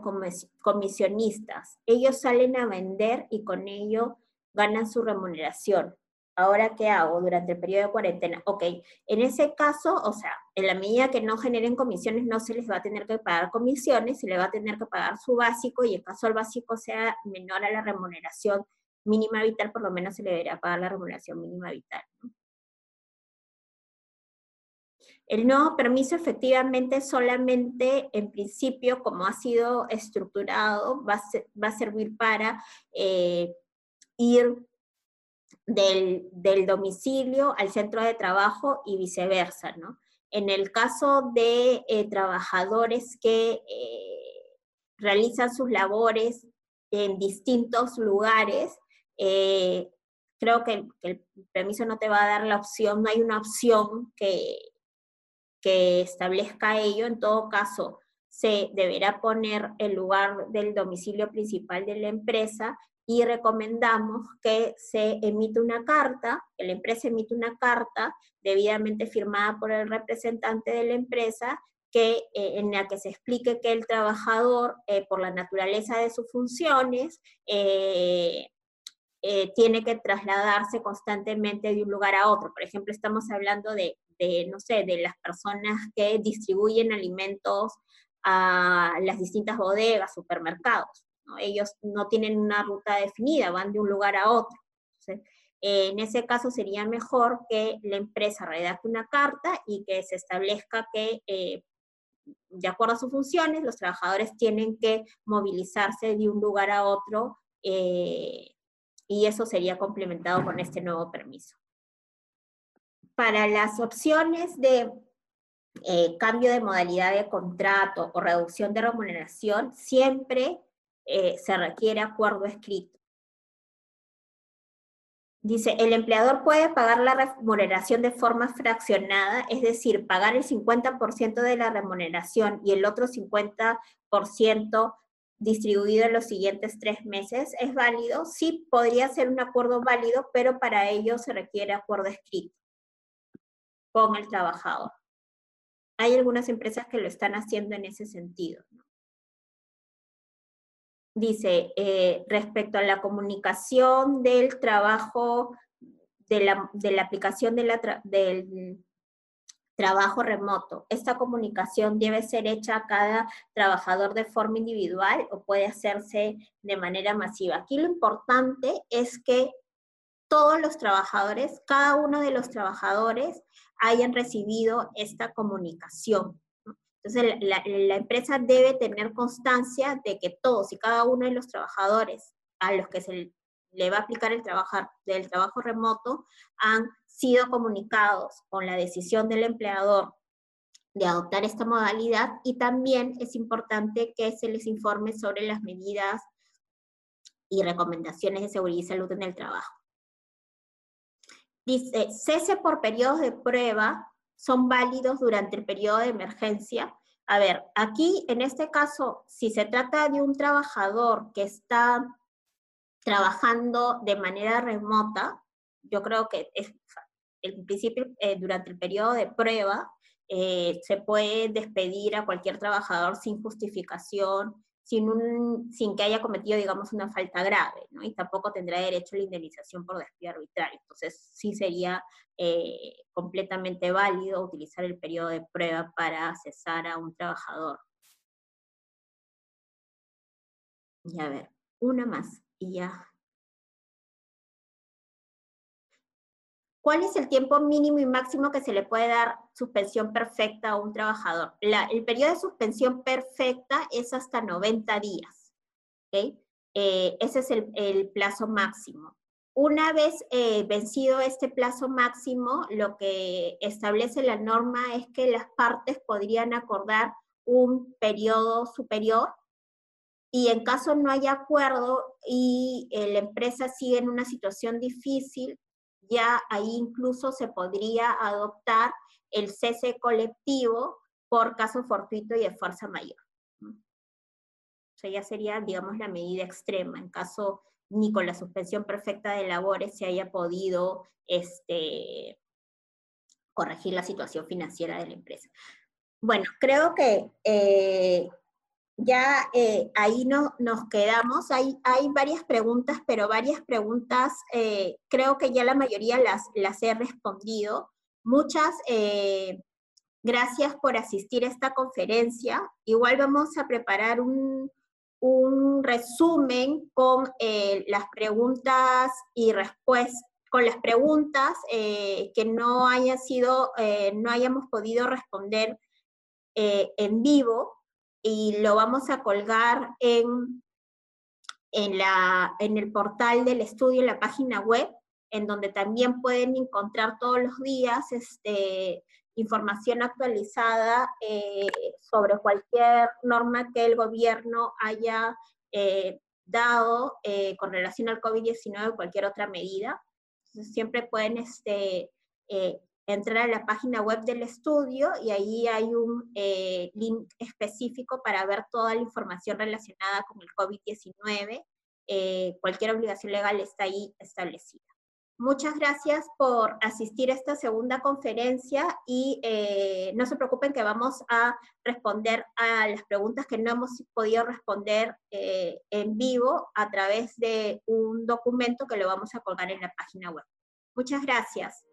comisionistas? Ellos salen a vender y con ello ganan su remuneración. ¿Ahora qué hago durante el periodo de cuarentena? Ok, en ese caso, o sea, en la medida que no generen comisiones, no se les va a tener que pagar comisiones, se le va a tener que pagar su básico y en caso el básico sea menor a la remuneración mínima vital, por lo menos se le debería pagar la remuneración mínima vital. El nuevo permiso efectivamente solamente en principio, como ha sido estructurado, va a, servir para eh, ir del, domicilio al centro de trabajo y viceversa, ¿no? En el caso de eh, trabajadores que eh, realizan sus labores en distintos lugares, creo que el permiso no te va a dar la opción, no hay una opción que, que establezca ello, en todo caso, se deberá poner el lugar del domicilio principal de la empresa y recomendamos que se emita una carta, que la empresa emite una carta debidamente firmada por el representante de la empresa, que, eh, en la que se explique que el trabajador, eh, por la naturaleza de sus funciones, eh, tiene que trasladarse constantemente de un lugar a otro. Por ejemplo, estamos hablando de de, no sé, de las personas que distribuyen alimentos a las distintas bodegas, supermercados. Ellos no tienen una ruta definida, van de un lugar a otro. en ese caso sería mejor que la empresa redacte una carta y que se establezca que, eh, de acuerdo a sus funciones, los trabajadores tienen que movilizarse de un lugar a otro eh, y eso sería complementado con este nuevo permiso para las opciones de eh, cambio de modalidad de contrato o reducción de remuneración, siempre eh, se requiere acuerdo escrito. Dice, el empleador puede pagar la remuneración de forma fraccionada, es decir, pagar el 50% de la remuneración y el otro 50% distribuido en los siguientes tres meses. ¿Es válido? Sí, podría ser un acuerdo válido, pero para ello se requiere acuerdo escrito con el trabajador. Hay algunas empresas que lo están haciendo en ese sentido. Dice, eh, respecto a la comunicación del trabajo, de la, aplicación de la del trabajo remoto, ¿esta comunicación debe ser hecha a cada trabajador de forma individual o puede hacerse de manera masiva? Aquí lo importante es que todos los trabajadores, cada uno de los trabajadores hayan recibido esta comunicación. Entonces, la, empresa debe tener constancia de que todos y cada uno de los trabajadores a los que se le va a aplicar el trabajar, del trabajo remoto han sido comunicados con la decisión del empleador de adoptar esta modalidad y también es importante que se les informe sobre las medidas y recomendaciones de seguridad y salud en el trabajo. Dice, cese por periodos de prueba son válidos durante el periodo de emergencia. A ver, aquí en este caso, si se trata de un trabajador que está trabajando de manera remota, yo creo que es, en principio, eh, durante el periodo de prueba, eh, se puede despedir a cualquier trabajador sin justificación, sin, que haya cometido, digamos, una falta grave, ¿no? Y tampoco tendrá derecho a la indemnización por despido arbitrario. Entonces, sí sería eh, completamente válido utilizar el periodo de prueba para cesar a un trabajador. Y a ver, una más y ya ¿Cuál es el tiempo mínimo y máximo que se le puede dar suspensión perfecta a un trabajador? el periodo de suspensión perfecta es hasta 90 días. ¿okay? Eh, ese es el, plazo máximo. Una vez eh, vencido este plazo máximo, lo que establece la norma es que las partes podrían acordar un periodo superior y en caso no haya acuerdo y eh, la empresa sigue en una situación difícil, ya ahí incluso se podría adoptar el cese colectivo por caso fortuito y de fuerza mayor. O sea, ya sería, digamos, la medida extrema, en caso ni con la suspensión perfecta de labores se haya podido este, corregir la situación financiera de la empresa. Bueno, creo que eh, ya eh, ahí no, nos quedamos. Hay, hay varias preguntas, pero varias preguntas eh, creo que ya la mayoría las, las he respondido. Muchas eh, gracias por asistir a esta conferencia. Igual vamos a preparar un, resumen con las preguntas y respuestas con las preguntas que no haya sido, no hayamos podido responder en vivo, y lo vamos a colgar en, en, la, en el portal del estudio, en la página web, en donde también pueden encontrar todos los días este, información actualizada eh, sobre cualquier norma que el gobierno haya eh, dado eh, con relación al COVID-19 o cualquier otra medida. siempre pueden este, entrar a la página web del estudio y ahí hay un eh, link específico para ver toda la información relacionada con el COVID-19. Eh, cualquier obligación legal está ahí establecida. Muchas gracias por asistir a esta segunda conferencia y eh, no se preocupen que vamos a responder a las preguntas que no hemos podido responder en vivo a través de un documento que lo vamos a colgar en la página web. Muchas gracias.